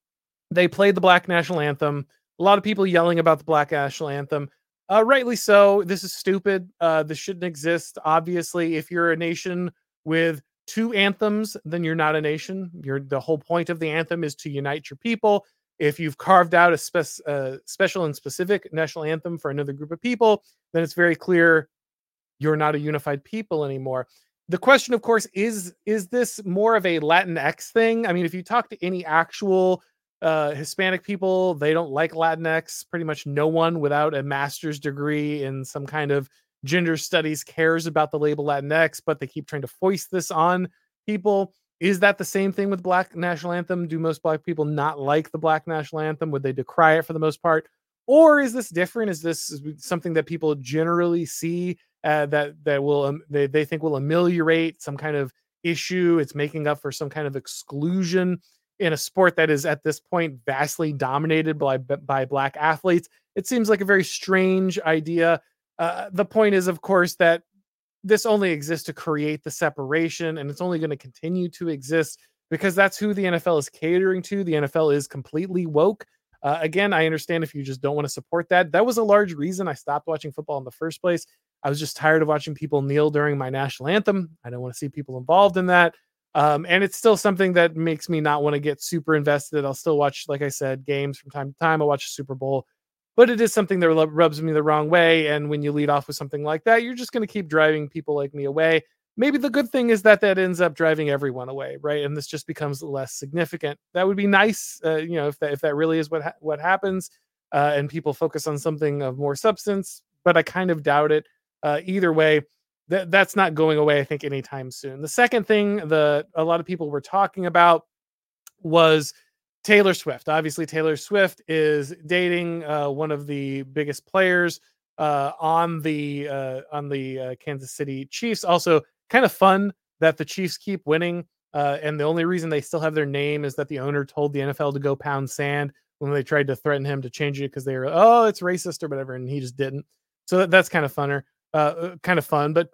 they played the Black National Anthem. A lot of people yelling about the Black National Anthem. Uh, rightly so. This is stupid. Uh, this shouldn't exist. Obviously, if you're a nation with two anthems, then you're not a nation. You're the whole point of the anthem is to unite your people. If you've carved out a uh, special and specific national anthem for another group of people, then it's very clear you're not a unified people anymore. The question, of course, is is this more of a Latinx thing? I mean, if you talk to any actual uh, Hispanic people, they don't like Latinx. Pretty much no one without a master's degree in some kind of gender studies cares about the label Latinx, but they keep trying to foist this on people. Is that the same thing with Black National Anthem? Do most Black people not like the Black National Anthem? Would they decry it for the most part? Or is this different? Is this something that people generally see uh, that that will um, they, they think will ameliorate some kind of issue? It's making up for some kind of exclusion in a sport that is at this point vastly dominated by by black athletes. It seems like a very strange idea. Uh, the point is, of course, that this only exists to create the separation and it's only going to continue to exist because that's who the NFL is catering to. The NFL is completely woke. Uh, again, I understand if you just don't want to support that. That was a large reason I stopped watching football in the first place. I was just tired of watching people kneel during my national anthem. I don't want to see people involved in that. Um, and it's still something that makes me not want to get super invested. I'll still watch, like I said, games from time to time. I'll watch Super Bowl, but it is something that rubs me the wrong way. And when you lead off with something like that, you're just going to keep driving people like me away. Maybe the good thing is that that ends up driving everyone away, right? And this just becomes less significant. That would be nice, uh, you know, if that if that really is what ha- what happens, uh, and people focus on something of more substance. But I kind of doubt it. Uh, either way, that that's not going away. I think anytime soon. The second thing that a lot of people were talking about was Taylor Swift. Obviously, Taylor Swift is dating uh, one of the biggest players uh, on the uh, on the uh, Kansas City Chiefs. Also, kind of fun that the Chiefs keep winning. Uh, and the only reason they still have their name is that the owner told the NFL to go pound sand when they tried to threaten him to change it because they were, oh, it's racist or whatever, and he just didn't. So that, that's kind of funner, uh, kind of fun. But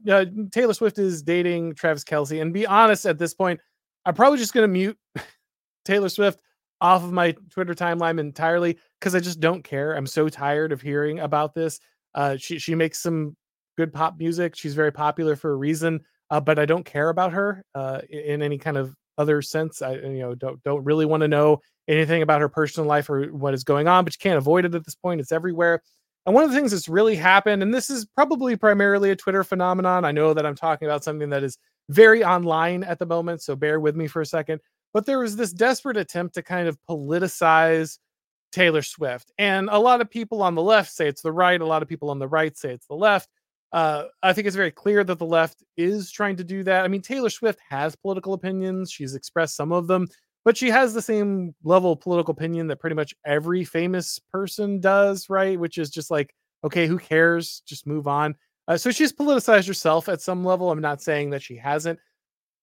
Taylor Swift is dating Travis Kelce. and be honest, at this point, I'm probably just gonna mute Taylor Swift off of my Twitter timeline entirely because I just don't care. I'm so tired of hearing about this. Uh, she she makes some good pop music. She's very popular for a reason uh, but I don't care about her uh, in any kind of other sense. I you know don't don't really want to know anything about her personal life or what is going on, but you can't avoid it at this point. It's everywhere. And one of the things that's really happened, and this is probably primarily a Twitter phenomenon. I know that I'm talking about something that is very online at the moment, so bear with me for a second. But there was this desperate attempt to kind of politicize Taylor Swift. And a lot of people on the left say it's the right, a lot of people on the right say it's the left. Uh, I think it's very clear that the left is trying to do that. I mean, Taylor Swift has political opinions. She's expressed some of them, but she has the same level of political opinion that pretty much every famous person does, right? Which is just like, okay, who cares? Just move on. Uh, so she's politicized herself at some level. I'm not saying that she hasn't,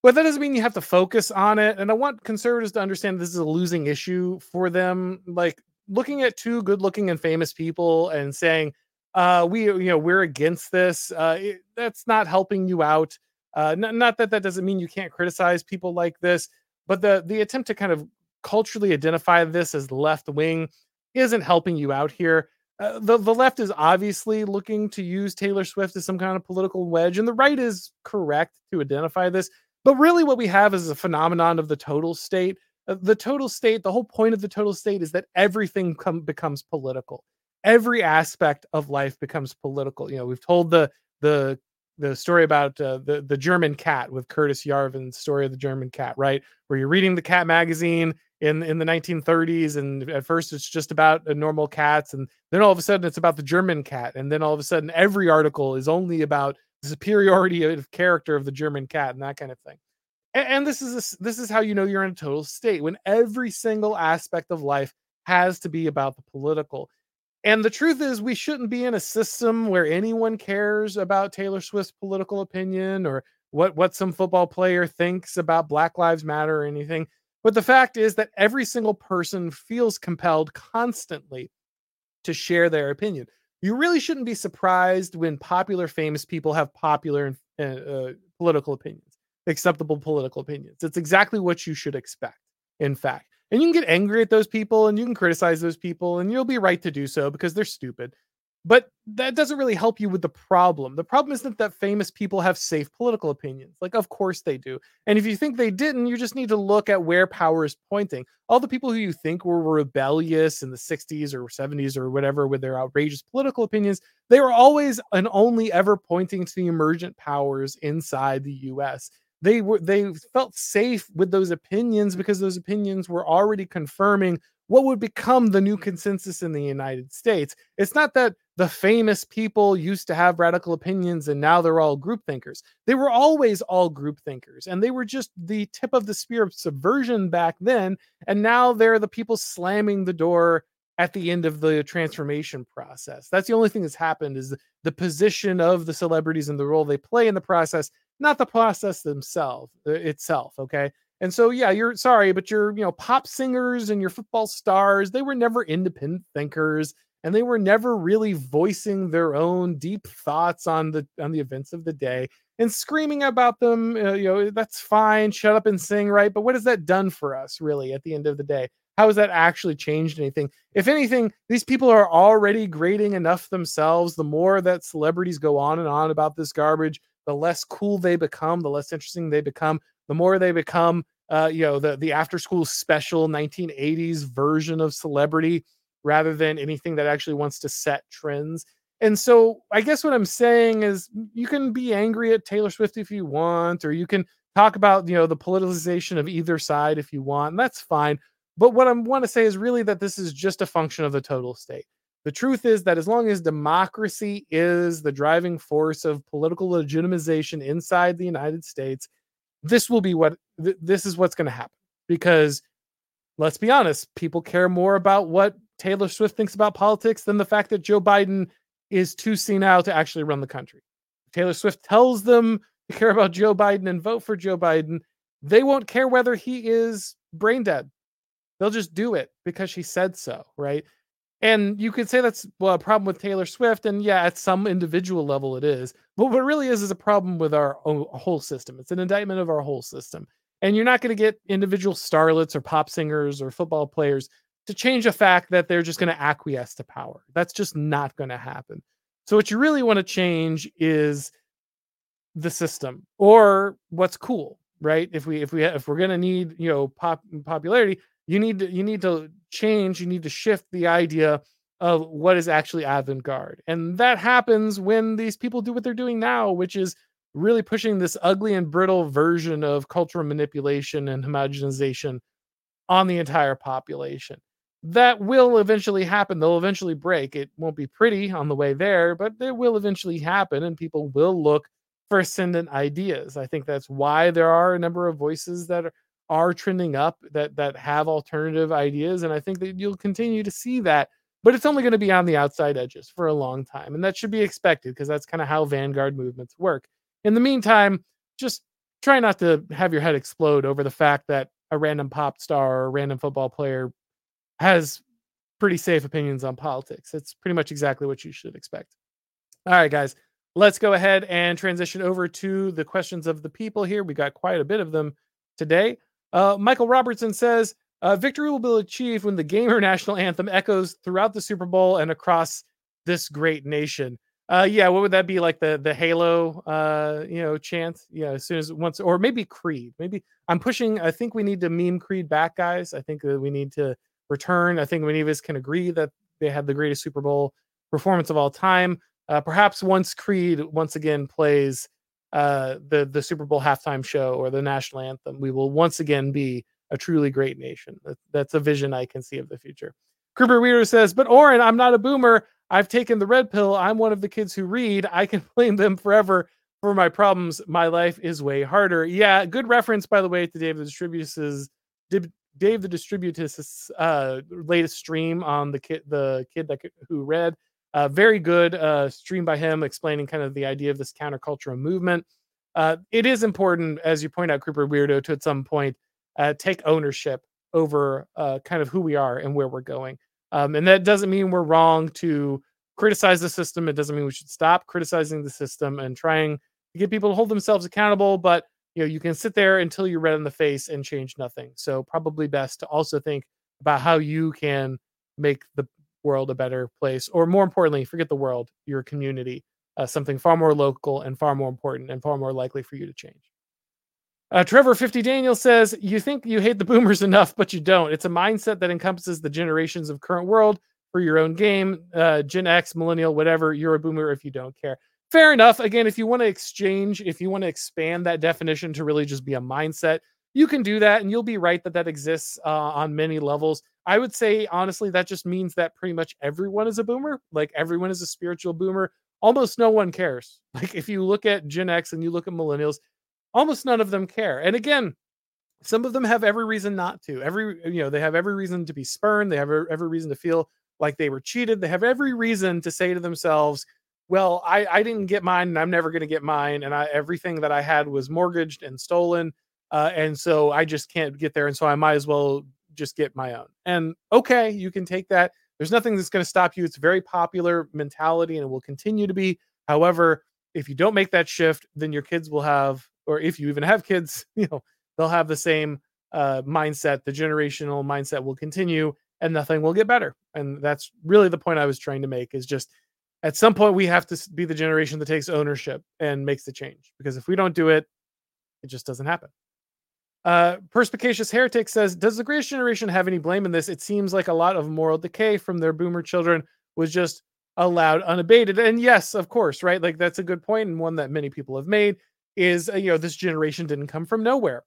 but that doesn't mean you have to focus on it. And I want conservatives to understand this is a losing issue for them. Like looking at two good looking and famous people and saying, uh, we you know we're against this. Uh, it, that's not helping you out. Uh, not, not that that doesn't mean you can't criticize people like this, but the the attempt to kind of culturally identify this as left wing isn't helping you out here. Uh, the the left is obviously looking to use Taylor Swift as some kind of political wedge, and the right is correct to identify this. But really, what we have is a phenomenon of the total state. Uh, the total state, the whole point of the total state is that everything com- becomes political every aspect of life becomes political. You know, we've told the the the story about uh, the the German cat with Curtis Yarvin's story of the German cat, right? Where you're reading the cat magazine in in the 1930s, and at first it's just about uh, normal cats, and then all of a sudden it's about the German cat, and then all of a sudden every article is only about superiority of character of the German cat and that kind of thing. And, and this is a, this is how you know you're in a total state when every single aspect of life has to be about the political and the truth is, we shouldn't be in a system where anyone cares about Taylor Swift's political opinion or what, what some football player thinks about Black Lives Matter or anything. But the fact is that every single person feels compelled constantly to share their opinion. You really shouldn't be surprised when popular, famous people have popular uh, uh, political opinions, acceptable political opinions. It's exactly what you should expect, in fact. And you can get angry at those people and you can criticize those people, and you'll be right to do so because they're stupid. But that doesn't really help you with the problem. The problem isn't that famous people have safe political opinions. Like, of course they do. And if you think they didn't, you just need to look at where power is pointing. All the people who you think were rebellious in the 60s or 70s or whatever with their outrageous political opinions, they were always and only ever pointing to the emergent powers inside the US they were they felt safe with those opinions because those opinions were already confirming what would become the new consensus in the United States. It's not that the famous people used to have radical opinions and now they're all group thinkers. They were always all group thinkers and they were just the tip of the spear of subversion back then. And now they're the people slamming the door at the end of the transformation process. That's the only thing that's happened is the position of the celebrities and the role they play in the process not the process themselves uh, itself. Okay. And so, yeah, you're sorry, but your, you know, pop singers and your football stars, they were never independent thinkers and they were never really voicing their own deep thoughts on the on the events of the day. And screaming about them uh, you know that's fine shut up and sing right? But what has that done for us really at the end of the day? How has that actually changed anything? If anything these people are already grading enough themselves the more that celebrities go on and on about this garbage the less cool they become, the less interesting they become, the more they become, uh, you know, the the after school special 1980s version of celebrity rather than anything that actually wants to set trends. And so I guess what I'm saying is you can be angry at Taylor Swift if you want, or you can talk about, you know, the politicization of either side if you want, that's fine. But what I want to say is really that this is just a function of the total state. The truth is that as long as democracy is the driving force of political legitimization inside the United States, this will be what th- this is what's going to happen. Because let's be honest, people care more about what Taylor Swift thinks about politics than the fact that Joe Biden is too senile to actually run the country. Taylor Swift tells them to care about Joe Biden and vote for Joe Biden. They won't care whether he is brain dead. They'll just do it because she said so, right? And you could say that's well, a problem with Taylor Swift, and yeah, at some individual level it is. But what really is is a problem with our whole system. It's an indictment of our whole system. And you're not going to get individual starlets or pop singers or football players to change a fact that they're just going to acquiesce to power. That's just not going to happen. So what you really want to change is the system or what's cool, right? If we if we if we're going to need, you know, pop popularity, you need to you need to change you need to shift the idea of what is actually avant-garde. And that happens when these people do what they're doing now which is really pushing this ugly and brittle version of cultural manipulation and homogenization on the entire population. That will eventually happen. They'll eventually break. It won't be pretty on the way there but it will eventually happen and people will look for ascendant ideas. I think that's why there are a number of voices that are are trending up that that have alternative ideas and i think that you'll continue to see that but it's only going to be on the outside edges for a long time and that should be expected because that's kind of how vanguard movements work. In the meantime just try not to have your head explode over the fact that a random pop star or a random football player has pretty safe opinions on politics. It's pretty much exactly what you should expect. All right guys let's go ahead and transition over to the questions of the people here. We got quite a bit of them today uh, Michael Robertson says uh, victory will be achieved when the gamer national anthem echoes throughout the Super Bowl and across this great nation. Uh, yeah, what would that be like the the Halo, uh, you know, chant? Yeah, as soon as once, or maybe Creed. Maybe I'm pushing. I think we need to meme Creed back, guys. I think that we need to return. I think many of us can agree that they had the greatest Super Bowl performance of all time. Uh, perhaps once Creed once again plays uh, the the Super Bowl halftime show or the national anthem, we will once again be a truly great nation. That, that's a vision I can see of the future. Creeper Weirdo says, "But Auron, I'm not a boomer. I've taken the red pill. I'm one of the kids who read. I can blame them forever for my problems. My life is way harder." Yeah, good reference by the way to Dave the Distributist's Dave the Distributist's uh, latest stream on the kid the kid that who read. Uh, very good uh, stream by him explaining kind of the idea of this countercultural movement. Uh, it is important, as you point out, Creeper Weirdo, to at some point uh, take ownership over uh, kind of who we are and where we're going. Um, and that doesn't mean we're wrong to criticize the system. It doesn't mean we should stop criticizing the system and trying to get people to hold themselves accountable. But you know, you can sit there until you're red in the face and change nothing. So probably best to also think about how you can make the world a better place, or more importantly, forget the world, your community, uh, something far more local and far more important and far more likely for you to change. Uh, Trevor 50 Daniel says, You think you hate the boomers enough, but you don't. It's a mindset that encompasses the generations of current world for your own game, uh, Gen X, millennial, whatever. You're a boomer if you don't care. Fair enough. Again, if you want to exchange, if you want to expand that definition to really just be a mindset, you can do that and you'll be right that that exists uh, on many levels. I would say honestly that just means that pretty much everyone is a boomer like everyone is a spiritual boomer. Almost no one cares. Like if you look at gen x and you look at millennials almost none of them care. And again some of them have every reason not to. Every you know they have every reason to be spurned. They have every reason to feel like they were cheated. They have every reason to say to themselves well i i didn't get mine and i'm never going to get mine and i everything that i had was mortgaged and stolen uh, and so I just can't get there, and so I might as well just get my own. And okay, you can take that. There's nothing that's going to stop you. It's very popular mentality, and it will continue to be. However, if you don't make that shift, then your kids will have, or if you even have kids, you know, they'll have the same uh, mindset. The generational mindset will continue, and nothing will get better. And that's really the point I was trying to make. Is just at some point we have to be the generation that takes ownership and makes the change. Because if we don't do it, it just doesn't happen. Uh, Perspicacious Heretic says, Does the greatest generation have any blame in this? It seems like a lot of moral decay from their boomer children was just allowed unabated. And yes, of course, right? Like that's a good point and one that many people have made is, uh, you know, this generation didn't come from nowhere.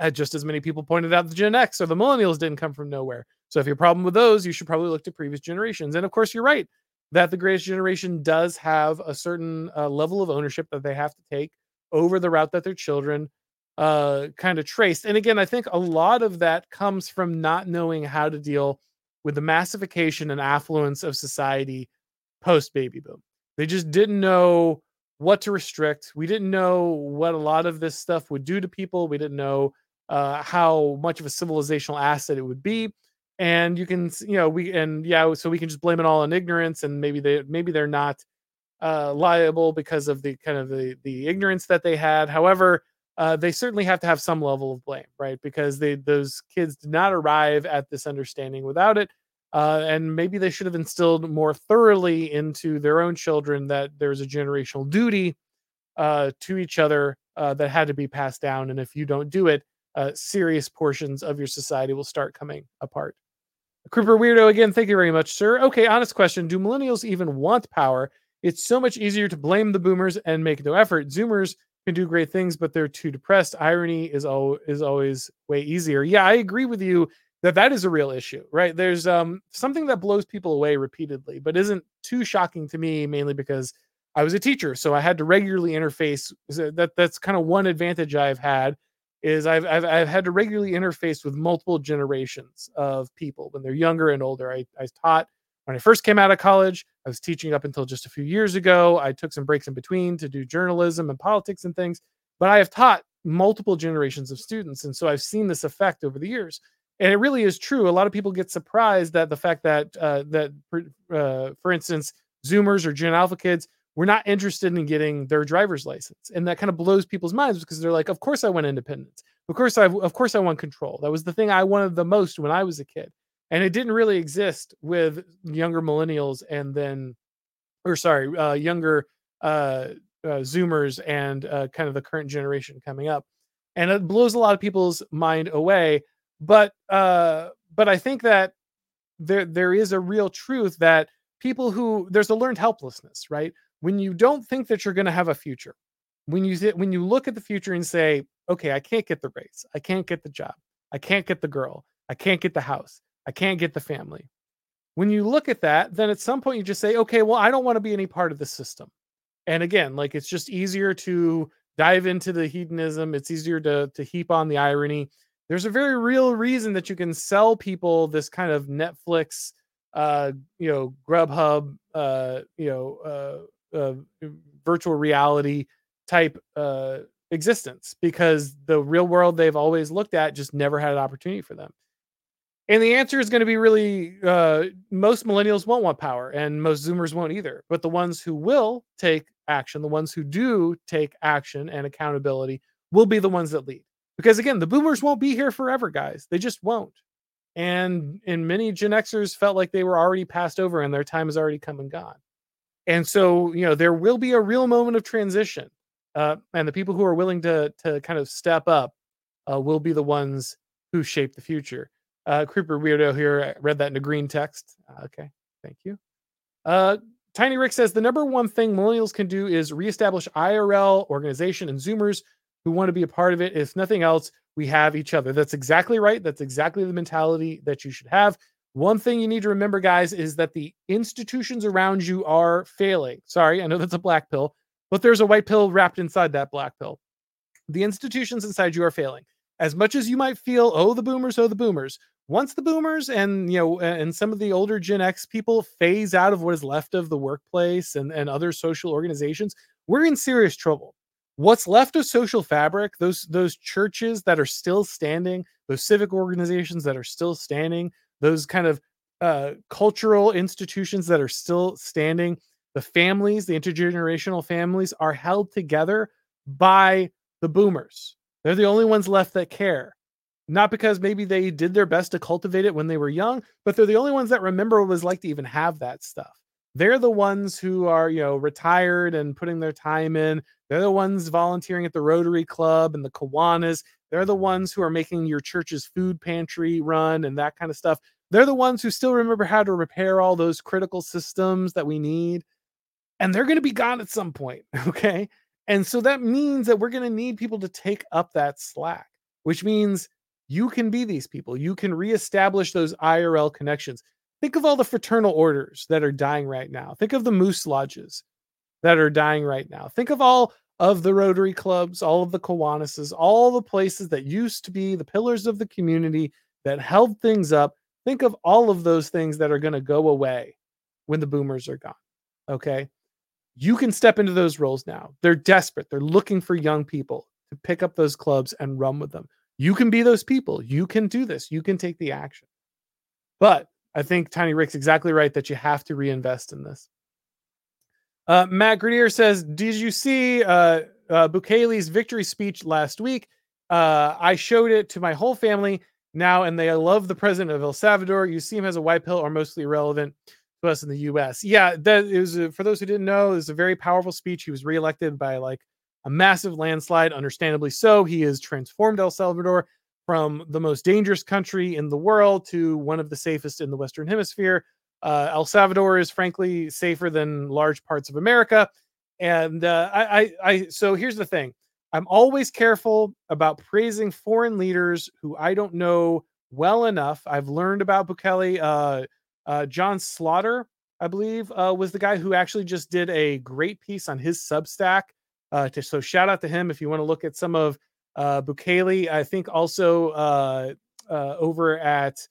Uh, just as many people pointed out, the Gen X or the millennials didn't come from nowhere. So if you have a problem with those, you should probably look to previous generations. And of course, you're right that the greatest generation does have a certain uh, level of ownership that they have to take over the route that their children uh, kind of traced. And again, I think a lot of that comes from not knowing how to deal with the massification and affluence of society post baby boom. They just didn't know what to restrict. We didn't know what a lot of this stuff would do to people. We didn't know uh, how much of a civilizational asset it would be. And you can, you know, we and yeah, so we can just blame it all on ignorance, and maybe they maybe they're not uh, liable because of the kind of the the ignorance that they had. However, uh, they certainly have to have some level of blame, right? Because they those kids did not arrive at this understanding without it. Uh, and maybe they should have instilled more thoroughly into their own children that there's a generational duty uh, to each other uh, that had to be passed down. And if you don't do it, uh, serious portions of your society will start coming apart. Creeper Weirdo, again, thank you very much, sir. Okay, honest question Do millennials even want power? It's so much easier to blame the boomers and make no effort. Zoomers can do great things, but they're too depressed. Irony is al- is always way easier. Yeah, I agree with you that that is a real issue, right? There's um something that blows people away repeatedly, but isn't too shocking to me, mainly because I was a teacher, so I had to regularly interface. That that's kind of one advantage I've had is I've, I've I've had to regularly interface with multiple generations of people when they're younger and older. I I taught when I first came out of college. I was teaching up until just a few years ago. I took some breaks in between to do journalism and politics and things, but I have taught multiple generations of students. And so I've seen this effect over the years. And it really is true. A lot of people get surprised that the fact that, uh, that uh, for instance, Zoomers or Gen Alpha kids were not interested in getting their driver's license. And that kind of blows people's minds because they're like, of course I want independence. Of course I of course I want control. That was the thing I wanted the most when I was a kid and it didn't really exist with younger millennials and then or sorry uh, younger uh, uh, zoomers and uh, kind of the current generation coming up. And it blows a lot of people's mind away but uh, but i think that there there is a real truth that people who there's a learned helplessness right? When you don't think that you're going to have a future when you th- when you look at the future and say okay i can't get the race i can't get the job i can't get the girl i can't get the house I can't get the family. When you look at that, then at some point you just say, okay, well, I don't want to be any part of the system. And again, like it's just easier to dive into the hedonism. It's easier to to heap on the irony. There's a very real reason that you can sell people this kind of Netflix, uh, you know, Grubhub, uh, you know, uh, uh virtual reality type uh, existence because the real world they've always looked at just never had an opportunity for them. And the answer is going to be really uh, most millennials won't want power, and most Zoomers won't either. But the ones who will take action, the ones who do take action and accountability, will be the ones that lead. Because again, the boomers won't be here forever, guys. They just won't. And and many Gen Xers felt like they were already passed over and their time has already come and gone. And so, you know, there will be a real moment of transition. Uh, and the people who are willing to to kind of step up uh, will be the ones who shape the future. Uh, Creeper Weirdo here I read that in a green text. Okay, thank you. Uh, Tiny Rick says the number one thing millennials can do is reestablish IRL organization and Zoomers who want to be a part of it. If nothing else, we have each other. That's exactly right. That's exactly the mentality that you should have. One thing you need to remember, guys, is that the institutions around you are failing. Sorry, I know that's a black pill, but there's a white pill wrapped inside that black pill. The institutions inside you are failing. As much as you might feel, oh, the boomers, oh, the boomers, once the boomers and you know and some of the older gen x people phase out of what is left of the workplace and, and other social organizations we're in serious trouble. What's left of social fabric those those churches that are still standing those civic organizations that are still standing those kind of uh, cultural institutions that are still standing the families the intergenerational families are held together by the boomers they're the only ones left that care not because maybe they did their best to cultivate it when they were young, but they're the only ones that remember what it was like to even have that stuff. They're the ones who are, you know, retired and putting their time in. They're the ones volunteering at the Rotary Club and the Kiwanis. They're the ones who are making your church's food pantry run and that kind of stuff. They're the ones who still remember how to repair all those critical systems that we need. And they're going to be gone at some point. Okay. And so that means that we're going to need people to take up that slack, which means you can be these people. You can reestablish those IRL connections. Think of all the fraternal orders that are dying right now. Think of the moose lodges that are dying right now. Think of all of the Rotary clubs, all of the Kiwanuses, all the places that used to be the pillars of the community that held things up. Think of all of those things that are going to go away when the boomers are gone. Okay. You can step into those roles now. They're desperate. They're looking for young people to pick up those clubs and run with them. You can be those people. You can do this. You can take the action. But I think Tiny Rick's exactly right that you have to reinvest in this. Uh, Matt Grenier says, "Did you see uh, uh, Bukele's victory speech last week? Uh, I showed it to my whole family now, and they love the president of El Salvador. You see him as a white pill, or mostly irrelevant to us in the U.S. Yeah, that is for those who didn't know, it was a very powerful speech. He was reelected by like a massive landslide, understandably so. He has transformed El Salvador from the most dangerous country in the world to one of the safest in the Western Hemisphere. Uh, El Salvador is frankly safer than large parts of America. And uh, I, I, I, so here's the thing I'm always careful about praising foreign leaders who I don't know well enough. I've learned about Bukele. Uh, uh, John Slaughter, I believe, uh, was the guy who actually just did a great piece on his Substack. Uh, to, so shout out to him if you want to look at some of uh, Bukele. I think also uh, uh, over at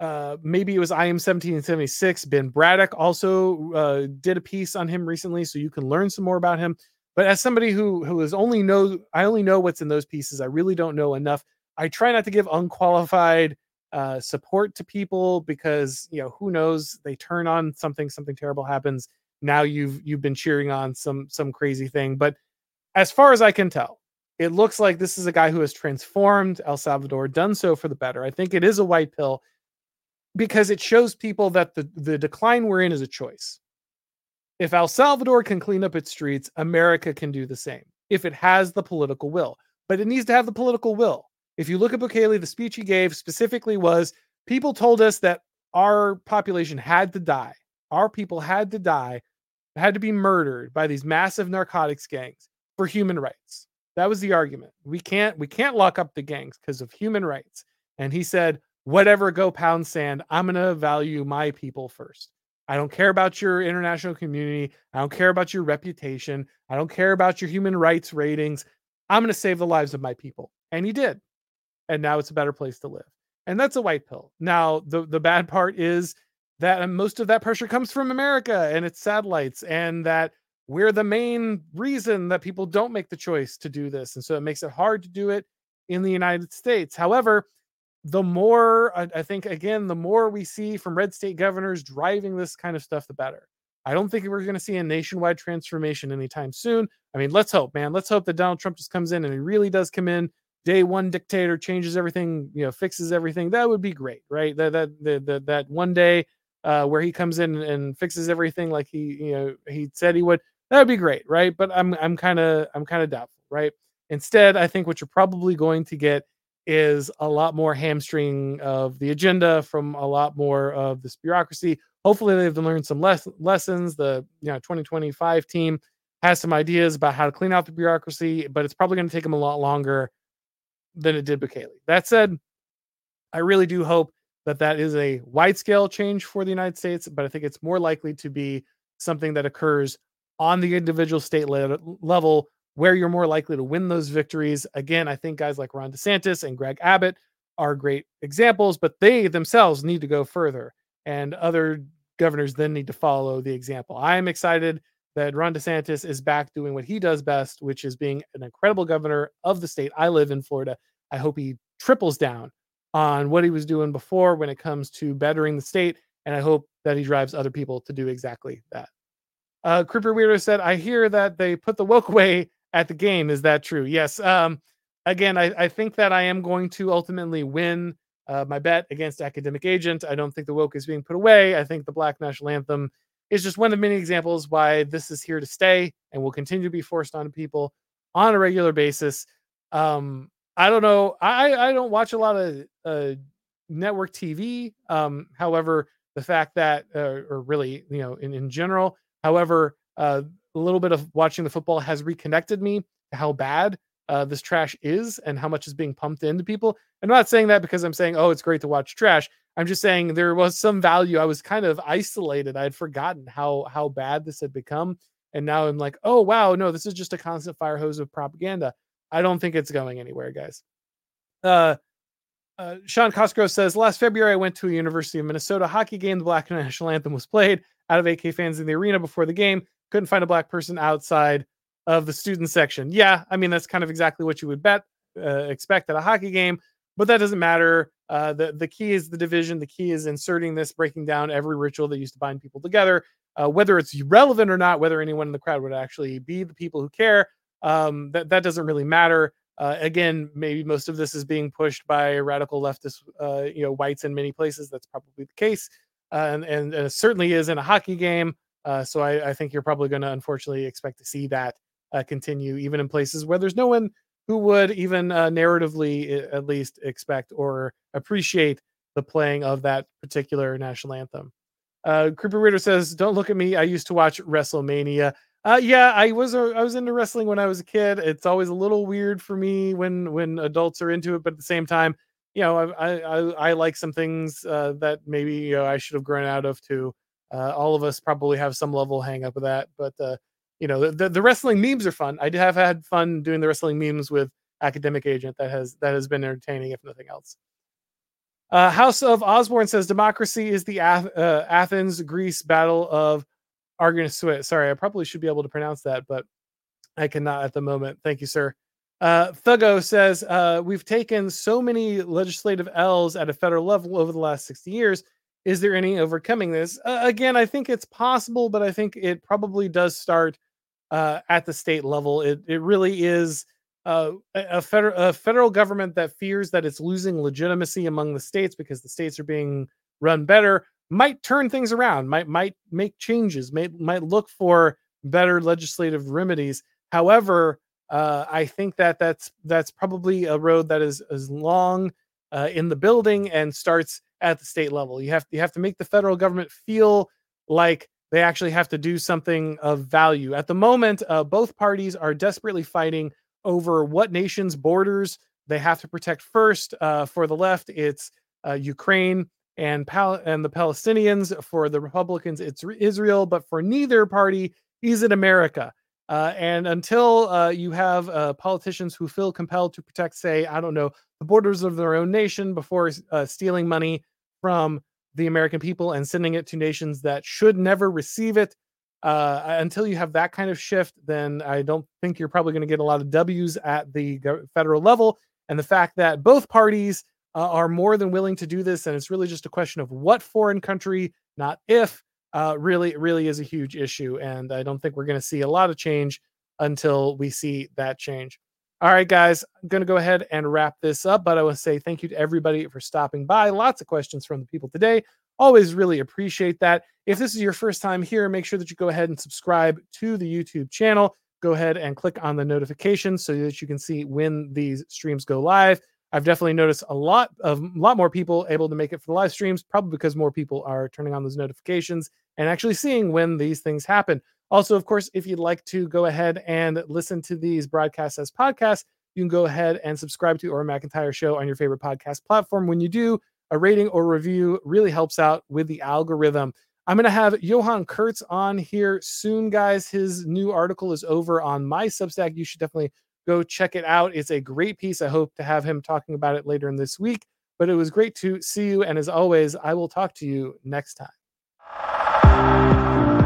uh, maybe it was I am 1776. Ben Braddock also did a piece on him recently, so you can learn some more about him. But as somebody who who is only know, I only know what's in those pieces. I really don't know enough. I try not to give unqualified uh, support to people because you know who knows they turn on something, something terrible happens. Now you've you've been cheering on some some crazy thing. But as far as I can tell, it looks like this is a guy who has transformed El Salvador, done so for the better. I think it is a white pill because it shows people that the, the decline we're in is a choice. If El Salvador can clean up its streets, America can do the same if it has the political will. But it needs to have the political will. If you look at Bukele, the speech he gave specifically was people told us that our population had to die. Our people had to die, had to be murdered by these massive narcotics gangs for human rights. That was the argument. We can't we can't lock up the gangs because of human rights. And he said, whatever go pound sand, I'm going to value my people first. I don't care about your international community. I don't care about your reputation. I don't care about your human rights ratings. I'm going to save the lives of my people. And he did. And now it's a better place to live. And that's a white pill. Now, the, the bad part is that um, most of that pressure comes from America and its satellites, and that we're the main reason that people don't make the choice to do this. And so it makes it hard to do it in the United States. However, the more I, think again, the more we see from red state governors driving this kind of stuff, the better. I don't think we're going to see a nationwide transformation anytime soon. I mean, let's hope, man. Let's hope that Donald Trump just comes in and he really does come in day one dictator, changes everything, you know, fixes everything. That would be great, right? That that that that, that one day uh, where he comes in and fixes everything like he you know he said he would. That would be great, right? But I'm I'm kind of I'm kind of doubtful, right? Instead, I think what you're probably going to get is a lot more hamstring of the agenda from a lot more of this bureaucracy. Hopefully, they've learned some less lessons. The you know 2025 team has some ideas about how to clean out the bureaucracy, but it's probably going to take them a lot longer than it did Bukele. That said, I really do hope that that is a wide scale change for the United States, but I think it's more likely to be something that occurs on the individual state le- level where you're more likely to win those victories. Again, I think guys like Ron DeSantis and Greg Abbott are great examples, but they themselves need to go further, and other governors then need to follow the example. I am excited that Ron DeSantis is back doing what he does best, which is being an incredible governor of the state. I live in Florida. I hope he triples down on what he was doing before when it comes to bettering the state, and I hope that he drives other people to do exactly that. Uh, Creeper Weirdo said, I hear that they put the woke away at the game. Is that true? Yes. Um, again, I, I think that I am going to ultimately win uh, my bet against Academic Agent. I don't think the woke is being put away. I think the Black National Anthem is just one of many examples why this is here to stay and will continue to be forced on people on a regular basis. Um, I don't know. I I don't watch a lot of uh, network TV. Um, however, the fact that, uh, or really, you know, in in general, however, uh, a little bit of watching the football has reconnected me to how bad uh, this trash is and how much is being pumped into people. I'm not saying that because I'm saying, oh, it's great to watch trash. I'm just saying there was some value. I was kind of isolated. I had forgotten how how bad this had become, and now I'm like, oh wow, no, this is just a constant fire hose of propaganda. I don't think it's going anywhere, guys. Uh, uh, Sean Cosgrove says, last February I went to a University of Minnesota hockey game. The Black National Anthem was played. Out of AK fans in the arena before the game, couldn't find a black person outside of the student section. Yeah, I mean that's kind of exactly what you would bet uh, expect at a hockey game, but that doesn't matter. Uh, the the key is the division. The key is inserting this, breaking down every ritual that used to bind people together, uh, whether it's relevant or not, whether anyone in the crowd would actually be the people who care. Um, that that doesn't really matter. Uh, again, maybe most of this is being pushed by radical leftist, uh, you know, whites in many places. That's probably the case, uh, and, and, certainly is in a hockey game. So I, I, think you're probably going to unfortunately expect to see that uh, continue, even in places where there's no one who would even uh, narratively at least expect or appreciate the playing of that particular national anthem. Uh, Creeper Reader says, "Don't look at me. I used to watch WrestleMania. Uh, yeah, I was uh, I was into wrestling when I was a kid. It's always a little weird for me when when adults are into it, but at the same time, you know, I I, I like some things uh, that maybe you know, I should have grown out of too. Uh, all of us probably have some level hang up with that, but uh, you know the, the wrestling memes are fun. I have had fun doing the wrestling memes with Academic Agent. That has that has been entertaining, if nothing else. Uh, House of Osborne says democracy is the Ath- uh, Athens Greece battle of Argonauts. Sorry, I probably should be able to pronounce that, but I cannot at the moment. Thank you, sir. Uh, Thugo says uh, we've taken so many legislative L's at a federal level over the last 60 years is there any overcoming this? Uh, again, I think it's possible, but I think it probably does start uh, at the state level. It it really is uh, a federal a federal government that fears that it's losing legitimacy among the states because the states are being run better. Might turn things around. Might might make changes. Might might look for better legislative remedies. However, uh, I think that that's that's probably a road that is is long uh, in the building and starts at the state level. You have you have to make the federal government feel like they actually have to do something of value. At the moment, uh, both parties are desperately fighting over what nation's borders they have to protect first. Uh, for the left, it's uh, Ukraine and Pal- and the Palestinians. For the Republicans, it's Israel. But for neither party, is it America? Uh, and until uh, you have uh, politicians who feel compelled to protect, say, I don't know, the borders of their own nation before uh, stealing money from the American people and sending it to nations that should never receive it. Uh, until you have that kind of shift, then I don't think you're probably going to get a lot of W's at the federal level. And the fact that both parties uh, are more than willing to do this, and it's really just a question of what foreign country, not if, uh, really, really is a huge issue. And I don't think we're going to see a lot of change until we see that change. All right, guys, I'm going to go ahead and wrap this up, but I want to say thank you to everybody for stopping by. Lots of questions from the people today. Always really appreciate that. If this is your first time here, make sure that you go ahead and subscribe to the YouTube channel. Go ahead and click on the notifications so that you can see when these streams go live. I've definitely noticed a lot of a lot more people able to make it for the live streams, probably because more people are turning on those notifications and actually seeing when these things happen. Also, of course, if you'd like to go ahead and listen to these broadcasts as podcasts, you can go ahead and subscribe to Auron MacIntyre Show on your favorite podcast platform. When you do, a rating or review really helps out with the algorithm. I'm going to have Johann Kurtz on here soon, guys. His new article is over on my Substack. You should definitely go check it out. It's a great piece. I hope to have him talking about it later in this week. But it was great to see you. And as always, I will talk to you next time.